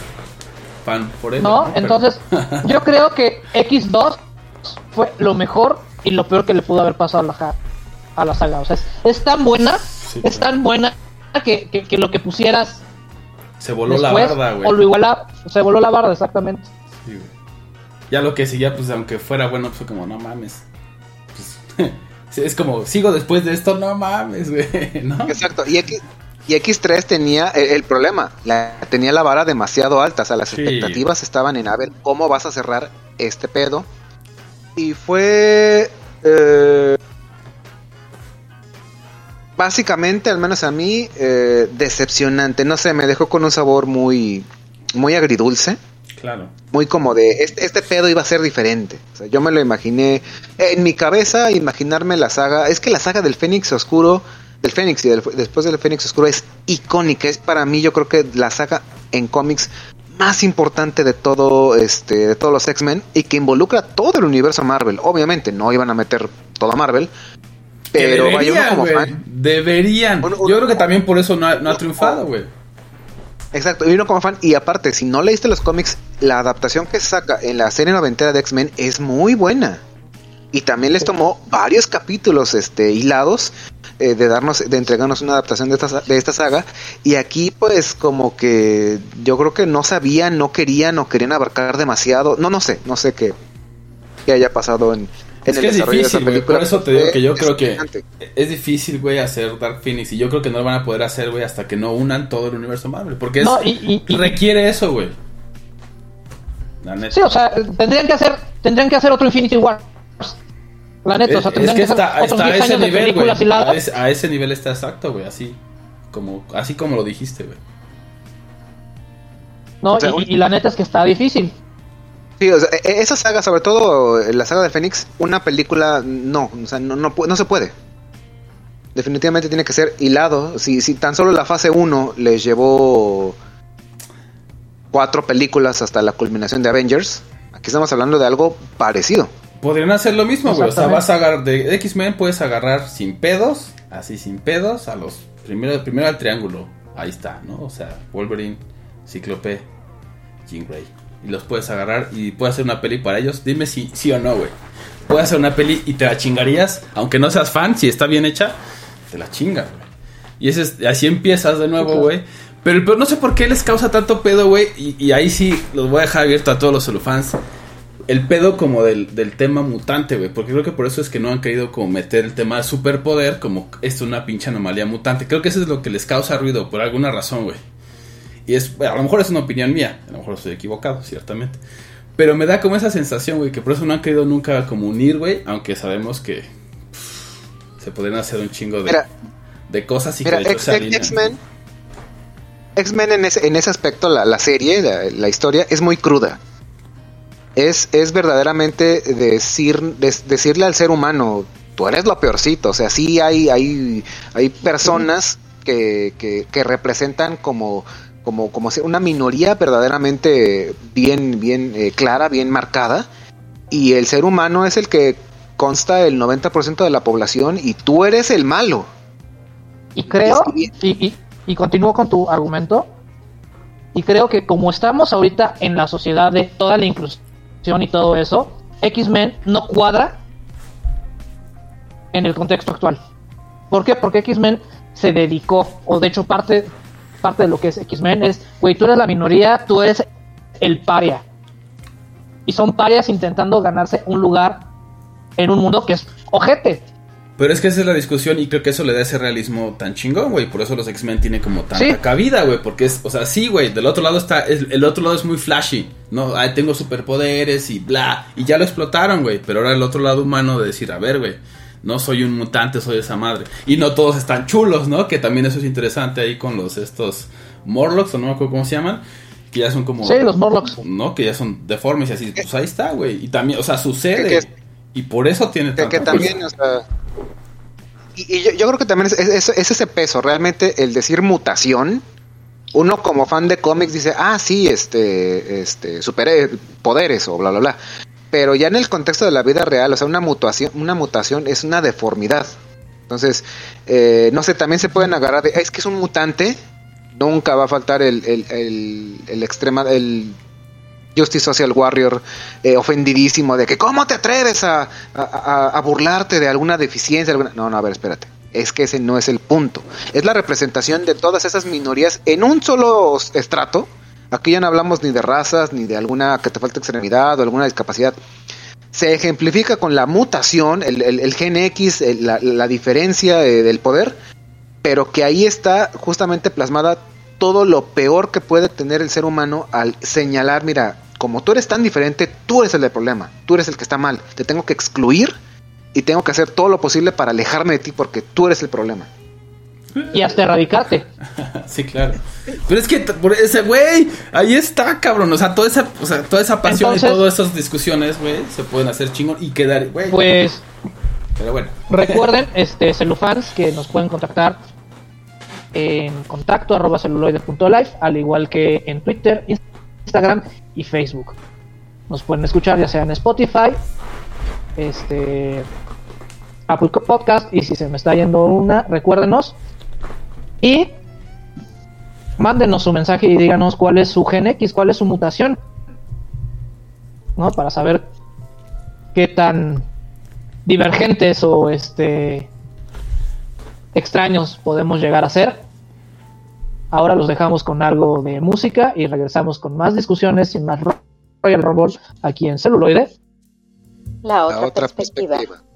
fan por él. No, Pero- entonces yo *laughs* creo que X2 fue lo mejor y lo peor que le pudo haber pasado a la, ja- a la saga. O sea, es, es tan buena, Sí, es claro. tan buena que, que- que lo que pusieras Se voló la barda, güey. o lo iguala, se voló la barda, exactamente. Sí, güey. Ya lo que seguía, pues aunque fuera bueno, pues fue como, no mames. Pues, *laughs* es como, sigo después de esto, no mames, güey, *laughs* ¿no? Exacto. Y, X, y X3 tenía el, el problema, la, tenía la vara demasiado alta, o sea, las Sí. expectativas estaban en a ver cómo vas a cerrar este pedo. Y fue eh, básicamente, al menos a mí, eh, decepcionante. No sé, me dejó con un sabor muy, muy agridulce. Claro. Muy como de, este, este pedo iba a ser diferente. O sea, yo me lo imaginé, en mi cabeza, imaginarme la saga, es que la saga del Fénix Oscuro, del Fénix y del- después del Fénix Oscuro es icónica. Es para mí, yo creo que la saga en cómics más importante de todo, este, de todos los X-Men y que involucra todo el universo Marvel. Obviamente, no iban a meter toda Marvel, pero vaya uno como güey. fan. Deberían. Uno- uno- Yo creo que también por eso no ha, no ha triunfado, güey. Exacto, y uno como fan, y aparte, si no leíste los cómics, la adaptación que saca en la serie noventera de X-Men es muy buena. Y también les tomó varios capítulos este, hilados eh, de darnos, de entregarnos una adaptación de esta, de esta saga. Y aquí, pues, como que yo creo que no sabían, no querían o querían abarcar demasiado. No, no sé, no sé qué, qué haya pasado en, en Es el que es desarrollo de esa difícil, güey. película. Por eso te digo que yo Eh, creo que es difícil, güey, hacer Dark Phoenix. Y yo creo que no lo van a poder hacer, güey, hasta que no unan todo el universo Marvel. Porque es- No, y- y- y- requiere eso, güey. Sí, o sea, tendrían que hacer, tendrían que hacer otro Infinity War. La neta, o sea, es, tendrían que está, otros está a 10 ese nivel, güey. películas hiladas. A ese, a ese nivel está exacto, güey. Así como, así como lo dijiste, güey. No, O sea, y, la neta es que está difícil. Sí, o sea, e- esa saga, sobre todo eh, la saga de Fénix, una película no, o sea, no, no se puede. Definitivamente tiene que ser hilado. Si, si tan solo la fase 1 les llevó cuatro películas hasta la culminación de Avengers, aquí estamos hablando de algo parecido. Podrían hacer lo mismo, güey. O sea, vas a agarrar de X-Men, puedes agarrar sin pedos, así sin pedos, a los primero, primero al triángulo. Ahí está, ¿no? O sea, Wolverine, Cíclope, Jean Grey. Y los puedes agarrar y puedes hacer una peli para ellos. Dime si sí o no, güey. Puedes hacer una peli y te la chingarías, aunque no seas fan, si está bien hecha, te la chingas, güey. Y ese es- así empiezas de nuevo, güey. Pero no sé por qué les causa tanto pedo, güey. Y, y ahí sí los voy a dejar abierto a todos los celufans el pedo como del, del tema mutante, güey. Porque creo que por eso es que no han querido como meter el tema de superpoder como es una pinche anomalía mutante. Creo que eso es lo que les causa ruido por alguna razón, güey. Y es, a lo mejor es una opinión mía. A lo mejor estoy equivocado, ciertamente. Pero me da como esa sensación, güey, que por eso no han querido nunca como unir, güey. Aunque sabemos que pff, se podrían hacer un chingo de, Mira, de cosas y Mira, que. X-Men, X-Men en ese, en ese aspecto, la, la serie, la, la historia, es muy cruda. Es, es verdaderamente decir, decirle al ser humano, tú eres lo peorcito. O sea, sí hay, hay, hay personas que, que, que representan como, como, como una minoría verdaderamente bien, bien eh, clara, bien marcada. Y el ser humano es el que consta el 90% de la población y tú eres el malo. Y creo, y, y continúo con tu argumento, y creo que como estamos ahorita en la sociedad de toda la inclusión y todo eso, X-Men no cuadra en el contexto actual. ¿Por qué? Porque X-Men se dedicó, o de hecho parte, parte de lo que es X-Men es, güey, tú eres la minoría, tú eres el paria. Y son parias intentando ganarse un lugar en un mundo que es ojete. Pero es que esa es la discusión y creo que eso le da ese realismo tan chingón, güey. Por eso los X-Men tienen como tanta Sí. cabida, güey. Porque es, o sea, sí, güey. Del otro lado está, es- el otro lado es muy flashy. No, Ay, tengo superpoderes y bla. Y ya lo explotaron, güey. Pero ahora el otro lado humano de decir, a ver, güey. No soy un mutante, soy esa madre. Y no todos están chulos, ¿no? Que también eso es interesante ahí con los estos Morlocks, o no me acuerdo cómo se llaman. Que ya son como. Sí, los Morlocks. ¿no? Que ya son deformes y así. Pues ahí está, güey. Y también, o sea, sucede. Que- que- y por eso tiene que, que también, o sea, y, y yo, yo creo que también es, es- es- es ese peso, realmente el decir mutación, uno como fan de cómics dice, ah, sí, este, este, super poderes o bla, bla, bla. Pero ya en el contexto de la vida real, o sea, una mutación, una mutación es una deformidad. Entonces, eh, no sé, también se pueden agarrar de, es que es un mutante, nunca va a faltar el, el, el, el extrema, el Justice Social Warrior eh, ofendidísimo de que cómo te atreves a, burlarte de alguna deficiencia. alguna-?" No, no, a ver, espérate. Es que ese no es el punto. Es la representación de todas esas minorías en un solo estrato. Aquí ya no hablamos ni de razas, ni de alguna que te falta extremidad o alguna discapacidad. Se ejemplifica con la mutación, el, gen X, la diferencia eh, del poder, pero que ahí está justamente plasmada todo lo peor que puede tener el ser humano al señalar, mira, como tú eres tan diferente, tú eres el del problema, tú eres el que está mal, te tengo que excluir y tengo que hacer todo lo posible para alejarme de ti porque tú eres el problema. Y hasta erradicarte. *laughs* Sí, claro. Pero es que por ese güey, ahí está, cabrón. O sea, toda esa, o sea, toda esa pasión Entonces- y todas esas discusiones, güey, se pueden hacer chingón y quedar, güey. Pues Pero bueno. recuerden, este celufans, que nos pueden contactar en contacto arroba celuloide.life, al igual que en Twitter, Instagram y Facebook. Nos pueden escuchar ya sea en Spotify, este Apple Podcast y si se me está yendo una, recuérdenos y mándenos su mensaje y díganos cuál es su gen X, cuál es su mutación, ¿no? Para saber qué tan divergentes o este extraños podemos llegar a ser. Ahora los dejamos con algo de música y regresamos con más discusiones y más ro- Royal Rumble aquí en celuloide. La otra, La otra perspectiva. perspectiva.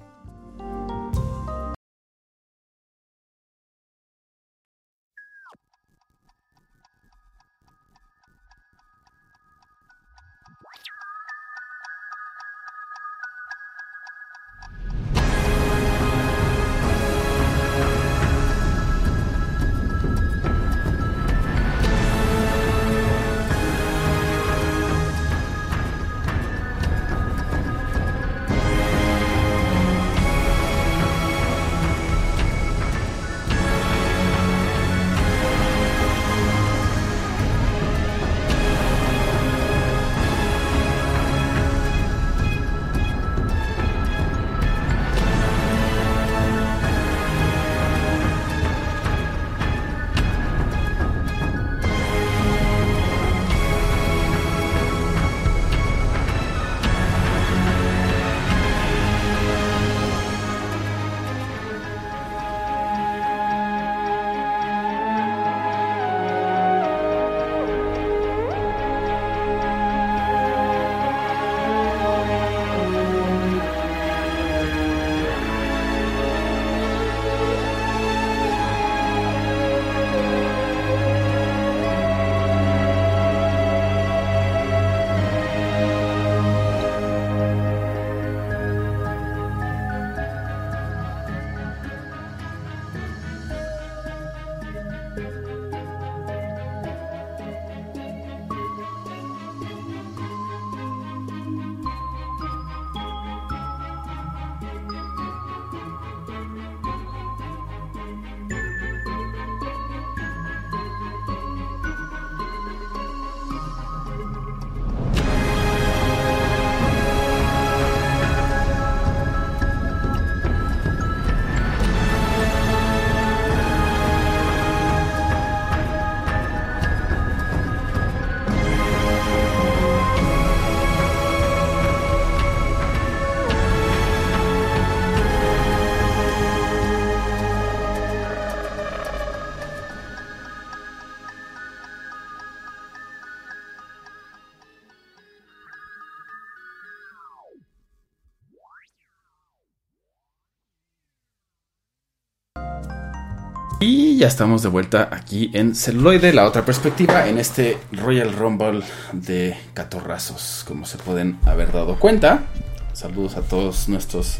Y ya estamos de vuelta aquí en Celuloide, la otra perspectiva, en este Royal Rumble de catorrazos, como se pueden haber dado cuenta. Saludos a todos nuestros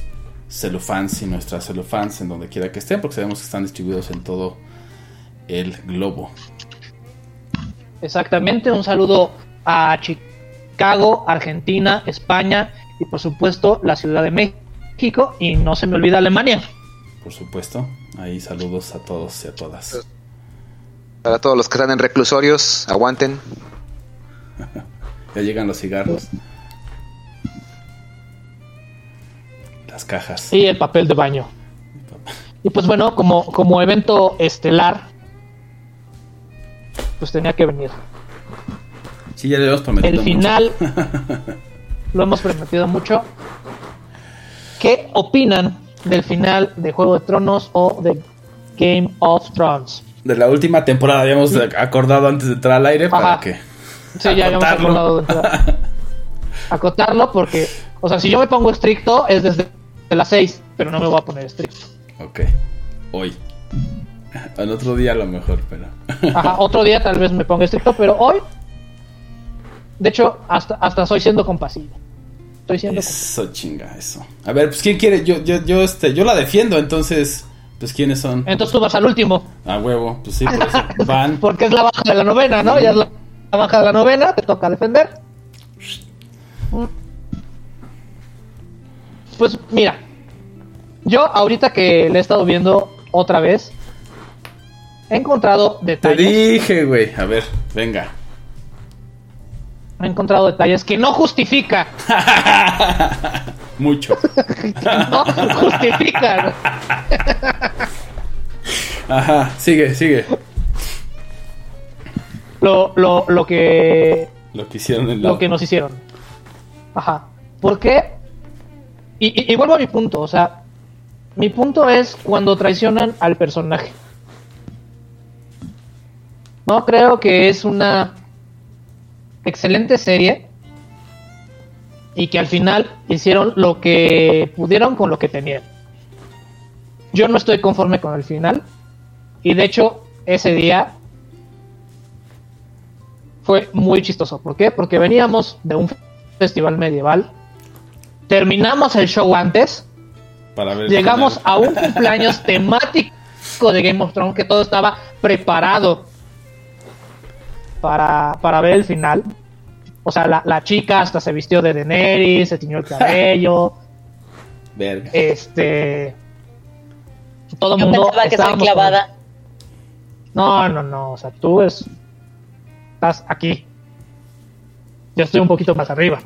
celufans y nuestras celufans en donde quiera que estén, porque sabemos que están distribuidos en todo el globo. Exactamente, un saludo a Chicago, Argentina, España y por supuesto la Ciudad de México y no se me olvida Alemania. Por supuesto, ahí saludos a todos y a todas. Para todos los que están en reclusorios, aguanten. *laughs* Ya llegan los cigarros. Las cajas. y el papel de baño. Y pues bueno, como, como evento estelar, pues tenía que venir. Sí, ya lo hemos prometido. el mucho. final *laughs* lo hemos prometido mucho. ¿Qué opinan del final de Juego de Tronos o de Game of Thrones? De la última temporada habíamos acordado antes de entrar al aire para que. Sí, ya habíamos acotarlo. acordado de entrar. *laughs* acotarlo porque, o sea, si yo me pongo estricto es desde las 6, pero no me voy a poner estricto. Ok. Hoy. Al otro día a lo mejor, pero. *laughs* Ajá, otro día tal vez me ponga estricto, pero hoy, de hecho, hasta, hasta estoy siendo compasivo. Estoy siendo. Eso chinga, eso. A ver, pues quién quiere, yo, yo, yo, este, yo la defiendo, entonces, pues quiénes son. Entonces tú vas al último, A huevo, pues sí, por eso. *laughs* Van. porque es la baja de la novena, ¿no? Ya es la, baja de la novena, te toca defender. Pues mira, yo ahorita que le he estado viendo otra vez, he encontrado Te detalles. dije, güey. A ver, venga. He encontrado detalles que no justifica. *laughs* Mucho. *laughs* no justifican. Ajá, sigue, sigue. Lo, lo, lo que Lo que hicieron en la. lo que nos hicieron. Ajá. ¿Por qué? Y, y- y vuelvo a mi punto, o sea, mi punto es cuando traicionan al personaje. No creo que es una excelente serie y que al final hicieron lo que pudieron con lo que tenían. Yo no estoy conforme con el final y de hecho ese día fue muy chistoso. ¿Por qué? Porque veníamos de un festival medieval, terminamos el show antes, Para ver. llegamos a un cumpleaños *laughs* temático de Game of Thrones que todo estaba preparado para, para ver el final. O sea, la, la chica hasta se vistió de Daenerys, se tiñó el cabello, *laughs* Verga. este... Todo Yo mundo... pensaba que soy con- clavada. No, no, no, o sea, tú es... estás aquí. Yo estoy un poquito más arriba.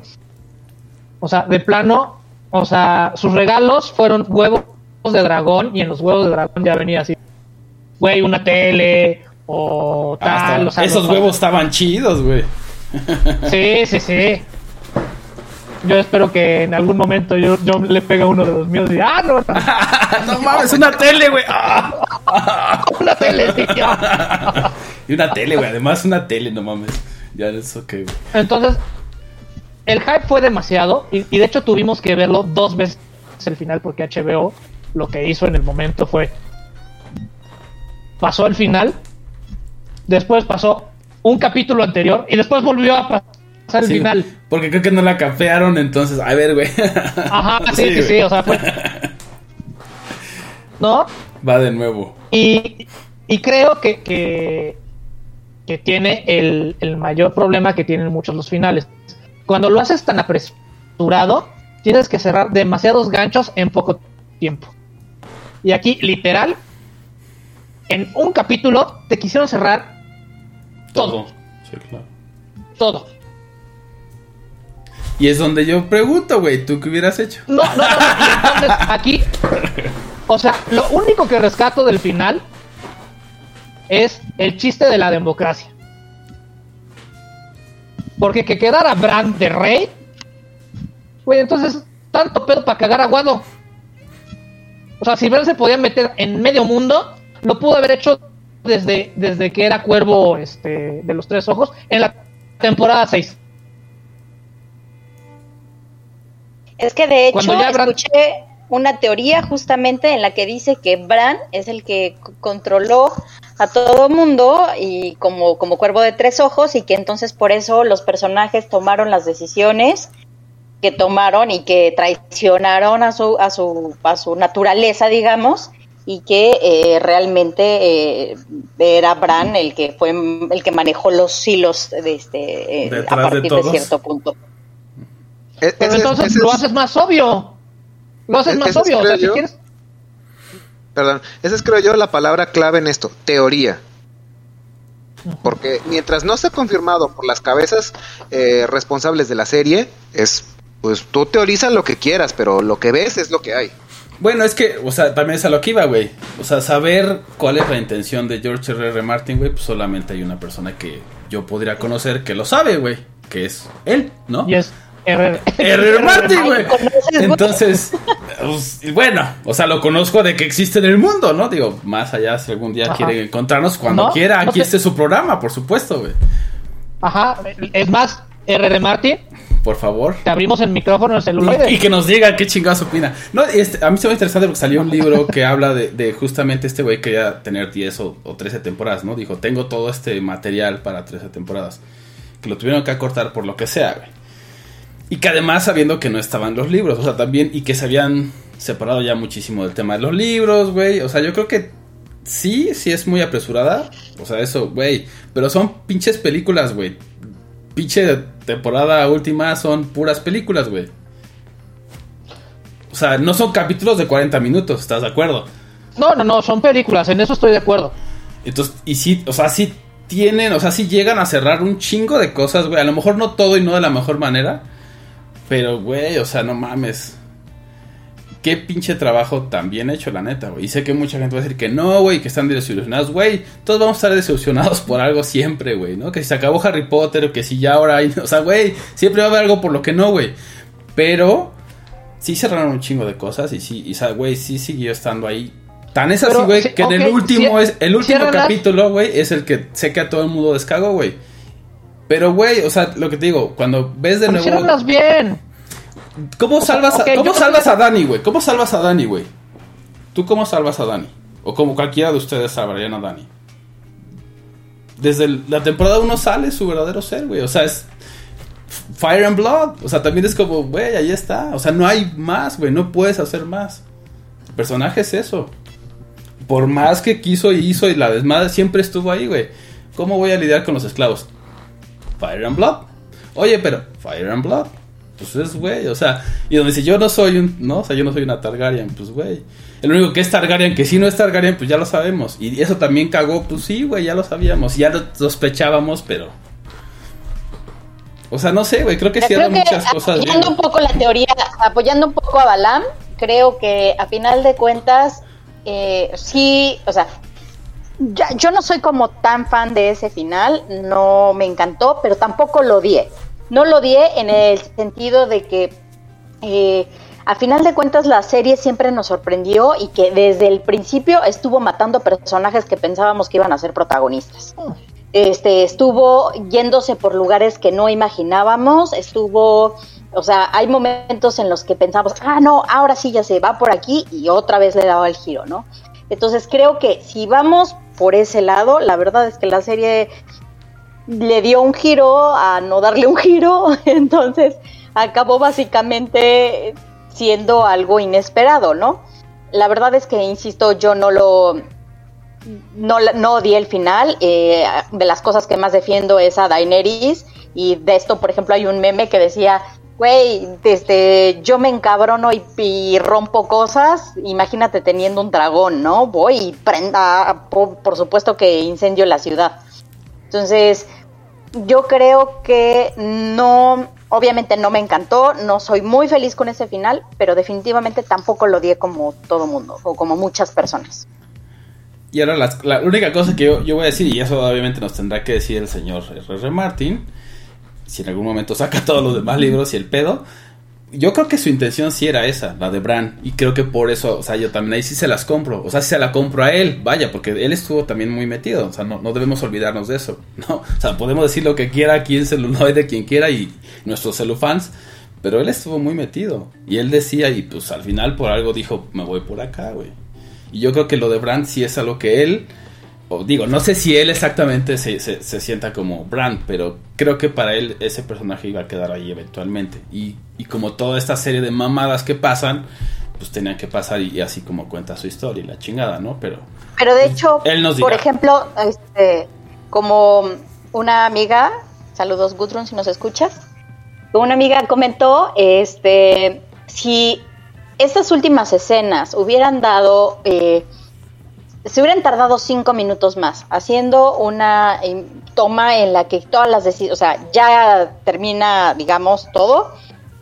O sea, de plano, o sea, sus regalos fueron huevos de dragón y en los huevos de dragón ya venía así, güey, una tele o Ah, tal. está- o sea, esos huevos estaban chidos, güey. Sí, sí, sí. Yo espero que en algún momento yo, yo le pegue a uno de los míos y diga, ah, no, no, *laughs* no mames, una tele, güey. *laughs* Una tele, tío. y una tele, güey. Además, una tele, no mames. Ya es ok, güey. Entonces, el hype fue demasiado y, y de hecho tuvimos que verlo dos veces el final porque HBO lo que hizo en el momento fue pasó el final, después pasó un capítulo anterior y después volvió a pasar el final. Porque creo que no la capearon, entonces, a ver, güey. Ajá, *laughs* sí, sí, sí, o sea, fue... *laughs* ¿No? Va de nuevo. Y, y creo que, que, que tiene el, el mayor problema que tienen muchos los finales. Cuando lo haces tan apresurado, tienes que cerrar demasiados ganchos en poco tiempo. Y aquí, literal, en un capítulo te quisieron cerrar todo, Sí, claro. todo. Y es donde yo pregunto, güey, ¿tú qué hubieras hecho? No, no, no. entonces aquí, o sea, lo único que rescato del final es el chiste de la democracia. Porque que quedara Bran de rey, güey, entonces tanto pedo para cagar aguado. O sea, si Bran se podía meter en medio mundo, lo pudo haber hecho desde, desde que era cuervo este, de los tres ojos en la temporada 6. Es que de hecho Cuando ya Bran- escuché una teoría justamente en la que dice que Bran es el que controló a todo mundo y como, como cuervo de tres ojos y que entonces por eso los personajes tomaron las decisiones que tomaron y que traicionaron a su, a su, a su naturaleza, digamos, y que eh, realmente eh, era Bran el que fue el que manejó los hilos de este, eh, a de partir de, cierto punto. E- Pero entonces lo es- haces más obvio. Lo haces E- más obvio. O sea, creo si yo, quieres. Perdón, esa es creo yo la palabra clave en esto, teoría. Porque mientras no esté confirmado por las cabezas eh, responsables de la serie, es pues tú teorizas lo que quieras, pero lo que ves es lo que hay. Bueno, es que, o sea, también es a lo que iba, güey. O sea, saber cuál es la intención de George R. R. Martin, güey, pues solamente hay una persona que yo podría conocer que lo sabe, güey. que es él, ¿no? Y es R. *laughs* R.R. Martin, güey. Entonces, pues, bueno, o sea, lo conozco de que existe en el mundo, ¿no? Digo, más allá, si algún día Ajá. quiere encontrarnos, cuando No, quiera, no aquí esté su programa, por supuesto, güey. Ajá. Es más, R. Martin, Por favor. te abrimos el micrófono, el celuloide. Y, y que nos diga qué chingados opina. No, este, a mí se me interesante porque salió un libro *laughs* que habla de, de justamente este güey que quería tener 10 o, o 13 temporadas, ¿no? Dijo, tengo todo este material para 13 temporadas. Que lo tuvieron que acortar por lo que sea, güey. Y que además sabiendo que no estaban los libros, o sea, también, y que se habían separado ya muchísimo del tema de los libros, güey. O sea, yo creo que sí, sí es muy apresurada. O sea, eso, güey. Pero son pinches películas, güey. Pinche temporada última son puras películas, güey. O sea, no son capítulos de 40 minutos, ¿estás de acuerdo? No, no, no, son películas, en eso estoy de acuerdo. Entonces, y sí, o sea, sí tienen, o sea, sí llegan a cerrar un chingo de cosas, güey. A lo mejor no todo y no de la mejor manera. Pero, güey, o sea, no mames. Qué pinche trabajo tan bien hecho, la neta, güey. Y sé que mucha gente va a decir que no, güey, que están desilusionados, güey. Todos vamos a estar desilusionados por algo siempre, güey, ¿no? Que si se acabó Harry Potter o que si ya ahora hay... *laughs* O sea, güey, siempre va a haber algo por lo que no, güey. Pero sí cerraron un chingo de cosas y sí, y, güey, sí siguió estando ahí. Tan es así, güey, que en el último es... El último capítulo, güey, es el que sé que a todo el mundo descagó, güey. Pero, güey, o sea, lo que te digo, cuando ves de Pero nuevo... bien. ¿Cómo salvas, a, ¿cómo yo creo salvas que- a Dani, güey? ¿Cómo salvas a Dani, güey? ¿Tú cómo salvas a Dani? O como cualquiera de ustedes salvarían a Dani. Desde el- la temporada 1 sale su verdadero ser, güey. O sea, es Fire and Blood. O sea, también es como, güey, ahí está. O sea, no hay más, güey. No puedes hacer más. El personaje es eso. Por más que quiso y hizo y la desmadre siempre estuvo ahí, güey. ¿Cómo voy a lidiar con los esclavos? Fire and Blood. Oye, pero Fire and Blood. Pues es, güey, o sea, y donde dice yo no soy un, no, o sea, yo no soy una Targaryen, pues, güey. El único que es Targaryen, que si no es Targaryen, pues ya lo sabemos. Y eso también cagó, pues sí, güey, ya lo sabíamos. Ya lo sospechábamos, pero... O sea, no sé, güey, creo que cierra que muchas cosas bien. apoyando un poco la teoría, apoyando un poco a Balam, creo que a final de cuentas, eh, sí, o sea, ya- yo no soy como tan fan de ese final, no me encantó, pero tampoco lo odié. No lo odié en el sentido de que eh, a final de cuentas la serie siempre nos sorprendió y que desde el principio estuvo matando personajes que pensábamos que iban a ser protagonistas. Este estuvo yéndose por lugares que no imaginábamos, estuvo, o sea, hay momentos en los que pensamos, ah, no, ahora sí ya se va por aquí y otra vez le daba el giro, ¿no? Entonces creo que si vamos por ese lado, la verdad es que la serie le dio un giro a no darle un giro, *laughs* entonces acabó básicamente siendo algo inesperado, ¿no? La verdad es que, insisto, yo no lo... No, no odié el final, eh, de las cosas que más defiendo es a Daenerys y de esto, por ejemplo, hay un meme que decía, güey, desde yo me encabrono y, y rompo cosas, imagínate teniendo un dragón, ¿no? Voy y prenda, por, por supuesto que incendio la ciudad. Entonces, yo creo que no, obviamente no me encantó, no soy muy feliz con ese final, pero definitivamente tampoco lo odié como todo mundo o como muchas personas. Y ahora la, única cosa que yo, yo voy a decir, y eso obviamente nos tendrá que decir el señor R.R. Martin, si en algún momento saca todos los demás libros y el pedo, yo creo que su intención sí era esa, la de Bran, y creo que por eso, o sea, yo también ahí sí se las compro, o sea, se la compro a él, vaya, porque él estuvo también muy metido, o sea, no, no debemos olvidarnos de eso, *laughs* ¿no? O sea, podemos decir lo que quiera aquí en celuloide, quien quiera, y nuestros celufans, pero él estuvo muy metido, y él decía, y pues al final por algo dijo, me voy por acá, güey. Y yo creo que lo de Brand sí es algo que él, o digo, no sé si él exactamente se, se, se sienta como Brand, pero creo que para él ese personaje iba a quedar ahí eventualmente. Y, y como toda esta serie de mamadas que pasan, pues tenían que pasar y, y así como cuenta su historia y la chingada, ¿no? Pero Pero de hecho, Él nos por ejemplo, este, como una amiga, saludos Gudrun si nos escuchas, una amiga comentó, este, si estas últimas escenas hubieran dado, eh, se hubieran tardado cinco minutos más haciendo una eh, toma en la que todas las decisiones, o sea, ya termina, digamos, todo,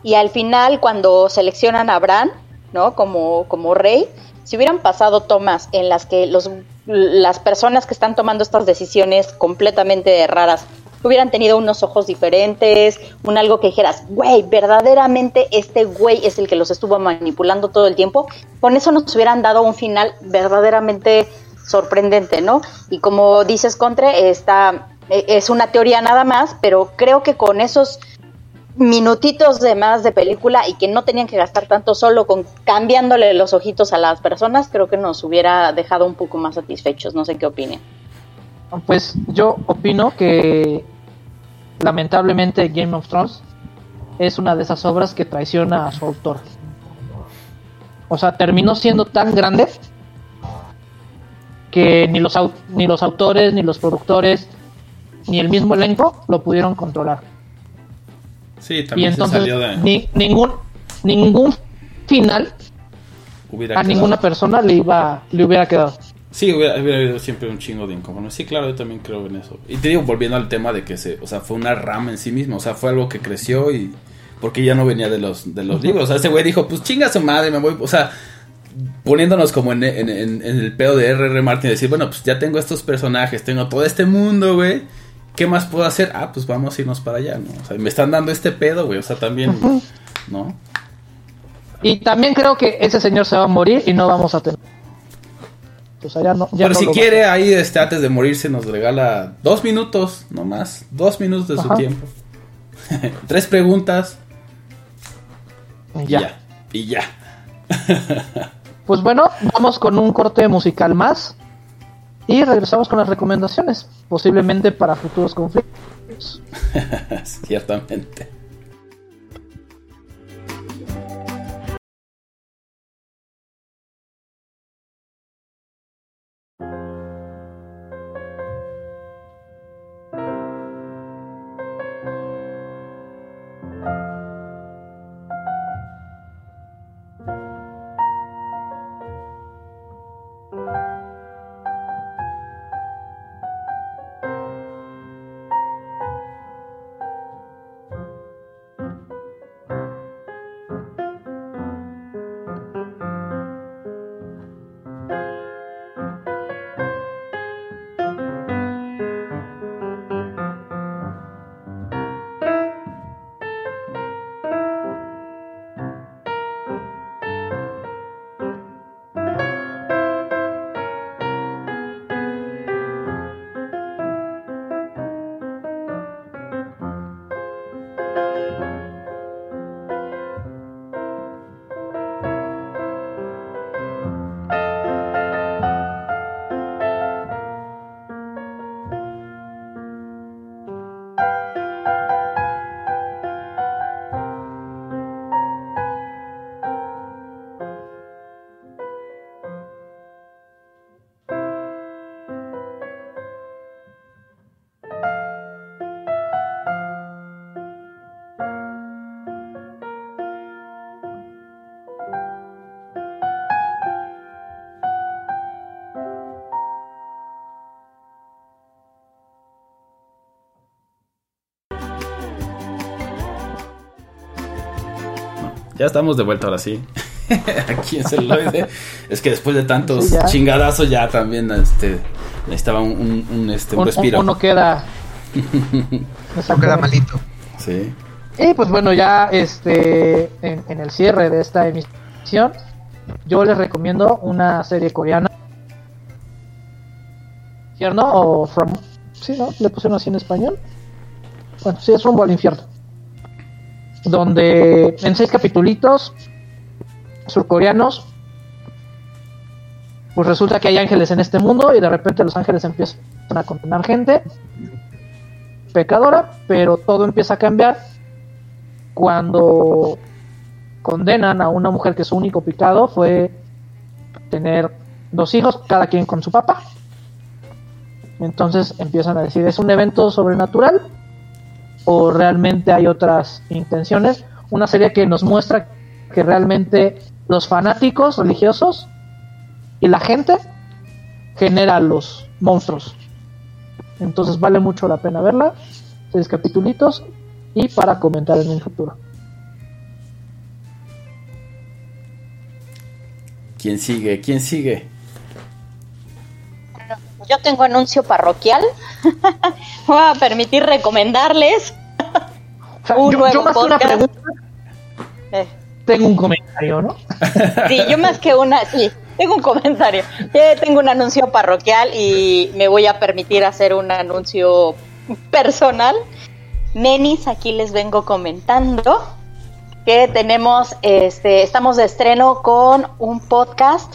y al final cuando seleccionan a Bran, ¿no? Como, como rey, si hubieran pasado tomas en las que los, las personas que están tomando estas decisiones completamente raras hubieran tenido unos ojos diferentes, un algo que dijeras, güey, verdaderamente este güey es el que los estuvo manipulando todo el tiempo, con eso nos hubieran dado un final verdaderamente sorprendente, ¿no? Y como dices, Contre, esta e, es una teoría nada más, pero creo que con esos minutitos de más de película y que no tenían que gastar tanto solo con cambiándole los ojitos a las personas, creo que nos hubiera dejado un poco más satisfechos. No sé qué opinen. Pues yo opino que lamentablemente Game of Thrones es una de esas obras que traiciona a su autor. O sea, terminó siendo tan grande que ni los, au- ni los autores, ni los productores, ni el mismo elenco lo pudieron controlar. Sí, Y también se salió de. ni- ningún, ningún final hubiera a quedado. ninguna persona le iba le hubiera quedado. Sí, hubiera, hubiera habido siempre un chingo de inconformes. Sí, claro, yo también creo en eso. Y te digo, volviendo al tema de que se, o sea, fue una rama en sí mismo, o sea, fue algo que creció y porque ya no venía de los de los libros. O sea, ese güey dijo, pues chinga su madre, me voy, o sea, poniéndonos como en, en- en- en el pedo de R.R. Martin, decir, bueno, pues ya tengo estos personajes, tengo todo este mundo, güey. ¿Qué más puedo hacer? Ah, pues vamos a irnos para allá, ¿no? O sea, me están dando este pedo, güey, o sea, también, ¿no? Y también creo que ese señor se va a morir y no vamos a tener. No, ya Pero no si quiere, ahí este, antes de morirse nos regala dos minutos, no más. Dos minutos de su tiempo. *laughs* Tres preguntas. Y Ya. ya. Y ya. *laughs* Pues bueno, vamos con un corte musical más y regresamos con las recomendaciones, posiblemente para futuros conflictos. *laughs* Ciertamente. Ya estamos de vuelta ahora sí. *laughs* Aquí en celuloide. Es que después de tantos Sí, ya. chingadazos ya también este, necesitaba un, un, un, este, un Un- respiro. uno queda. *laughs* No queda malito. Sí. Y pues bueno, ya este en, en el cierre de esta emisión, yo les recomiendo una serie coreana. ¿Infierno o From? Sí, ¿no? Le pusieron así en español. Bueno, sí, es Rumbo al Infierno. Donde en seis capitulitos surcoreanos, pues resulta que hay ángeles en este mundo y de repente los ángeles empiezan a condenar gente pecadora, pero todo empieza a cambiar cuando condenan a una mujer que su único pecado fue tener dos hijos, cada quien con su papá. Entonces empiezan a decir, ¿es un evento sobrenatural o realmente hay otras intenciones? Una serie que nos muestra que realmente los fanáticos religiosos y la gente genera los monstruos. Entonces vale mucho la pena verla. Seis capitulitos y para comentar en un futuro. ¿Quién sigue? ¿Quién sigue? Yo tengo anuncio parroquial. *laughs* Voy a permitir recomendarles O sea, un yo, nuevo yo más que una podcast. pregunta, Eh, tengo un comentario, ¿no? Sí, yo más que una, sí, tengo un comentario. Eh, tengo un anuncio parroquial y me voy a permitir hacer un anuncio personal. Nenis, aquí les vengo comentando que tenemos, este, estamos de estreno con un podcast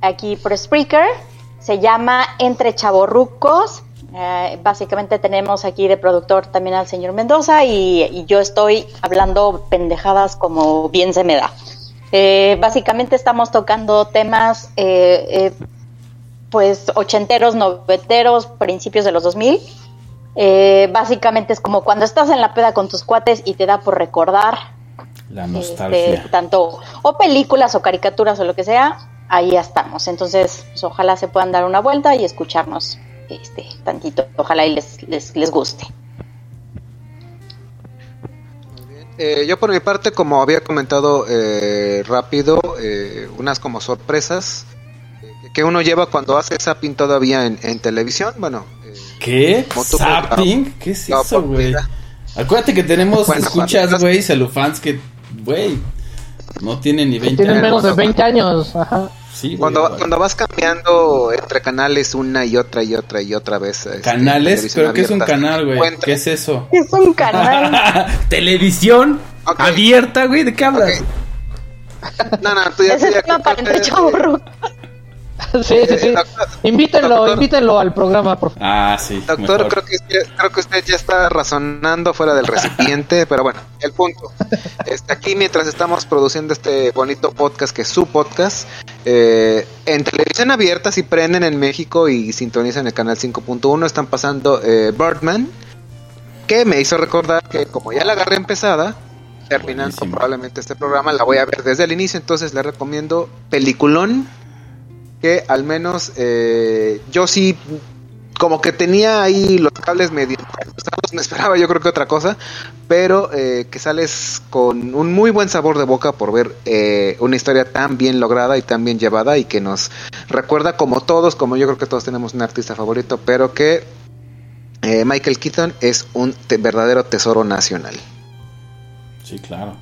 aquí por Spreaker. Se llama Entre Chavorrucos. Eh, básicamente tenemos aquí de productor también al señor Mendoza y, y yo estoy hablando pendejadas como bien se me da. Eh, básicamente estamos tocando temas eh, eh, pues ochenteros, noventeros, principios de los 2000. Eh, básicamente es como cuando estás en la peda con tus cuates y te da por recordar La este, nostalgia. tanto o películas o caricaturas o lo que sea, ahí ya estamos. Entonces, pues, ojalá se puedan dar una vuelta y escucharnos este tantito. Ojalá y les, les, les guste. Eh, yo por mi parte, como había comentado eh, rápido, eh, unas como sorpresas eh, que uno lleva cuando hace zapping todavía en, en televisión. Bueno, eh, ¿Qué? ¿Zapping? ¿Qué es eso, güey? Acuérdate que tenemos Bueno, escuchas, güey, celufans que, güey, no tienen ni 20 Tienen menos de años. 20 años. Ajá. Sí, güey, cuando, güey. cuando vas cambiando entre canales una y otra y otra y otra vez. este, Canales, pero ¿qué es un canal, güey? ¿Qué es eso? *laughs* Es un canal. *laughs* Televisión abierta, güey, ¿de qué hablas? Ok. *laughs* No, no, tú ya, Ese es *laughs* Sí, sí, sí. Eh, doctor- Invítenlo, doctor- invítenlo al programa, por favor. Ah, sí. Doctor, mejor. creo que, usted, creo que usted ya está razonando fuera del recipiente, *laughs* pero bueno, el punto. Este, aquí mientras estamos produciendo este bonito podcast, que es su podcast, eh, en televisión abierta, si prenden en México y sintonizan el canal 5.1, están pasando eh, Birdman, que me hizo recordar que como ya la agarré empezada, terminando Buenísimo. probablemente este programa, la voy a ver desde el inicio, entonces le recomiendo peliculón que al menos eh, yo sí como que tenía ahí los cables medio *laughs* me esperaba yo creo que otra cosa, pero eh, que sales con un muy buen sabor de boca por ver eh, una historia tan bien lograda y tan bien llevada y que nos recuerda como todos, como yo creo que todos tenemos un artista favorito, pero que eh, Michael Keaton es un verdadero tesoro nacional. Sí, claro.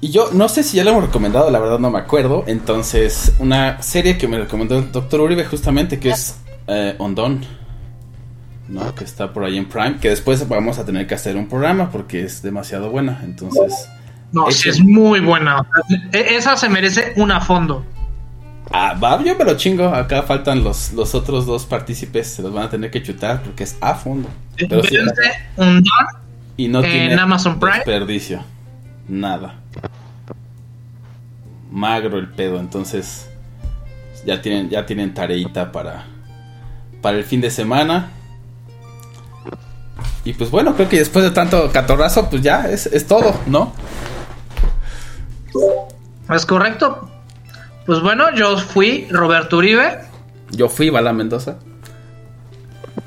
Y yo no sé si ya lo hemos recomendado, la verdad no me acuerdo. Entonces, una serie que me recomendó el Doctor Uribe justamente, que es eh, Ondón. ¿No? Que está por ahí en Prime. Que después vamos a tener que hacer un programa porque es demasiado buena. Entonces. No, sí es muy buena. E- Esa se merece un a fondo. Ah, va, yo me lo chingo. Acá faltan los, los otros dos partícipes. Se los van a tener que chutar porque es a fondo. Pero sí, un don y no en tiene Amazon Prime. desperdicio. Nada. Magro el pedo, entonces ya tienen ya tienen tareita para para el fin de semana. Y pues bueno, creo que después de tanto catorrazo, pues ya es, es todo, ¿no? ¿Es correcto? Pues bueno, yo fui Roberto Uribe. Yo fui Bala Mendoza.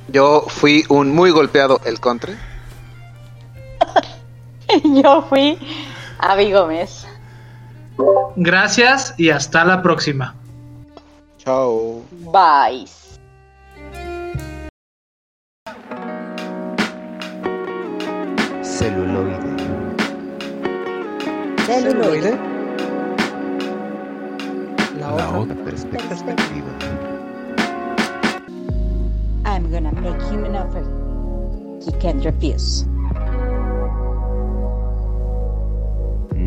Yo fui un muy golpeado el country. *laughs* Yo fui Avi Gómez. Gracias y hasta la próxima. Chao. Bye. Celuloide. Celuloide. La otra perspectiva. I'm gonna make him an offer he can't refuse.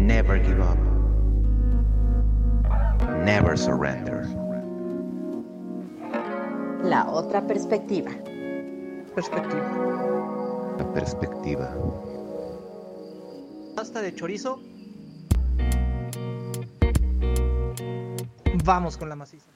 Never give up. Never surrender. La otra perspectiva. Perspectiva. La perspectiva. Pasta de chorizo. Vamos con la maciza.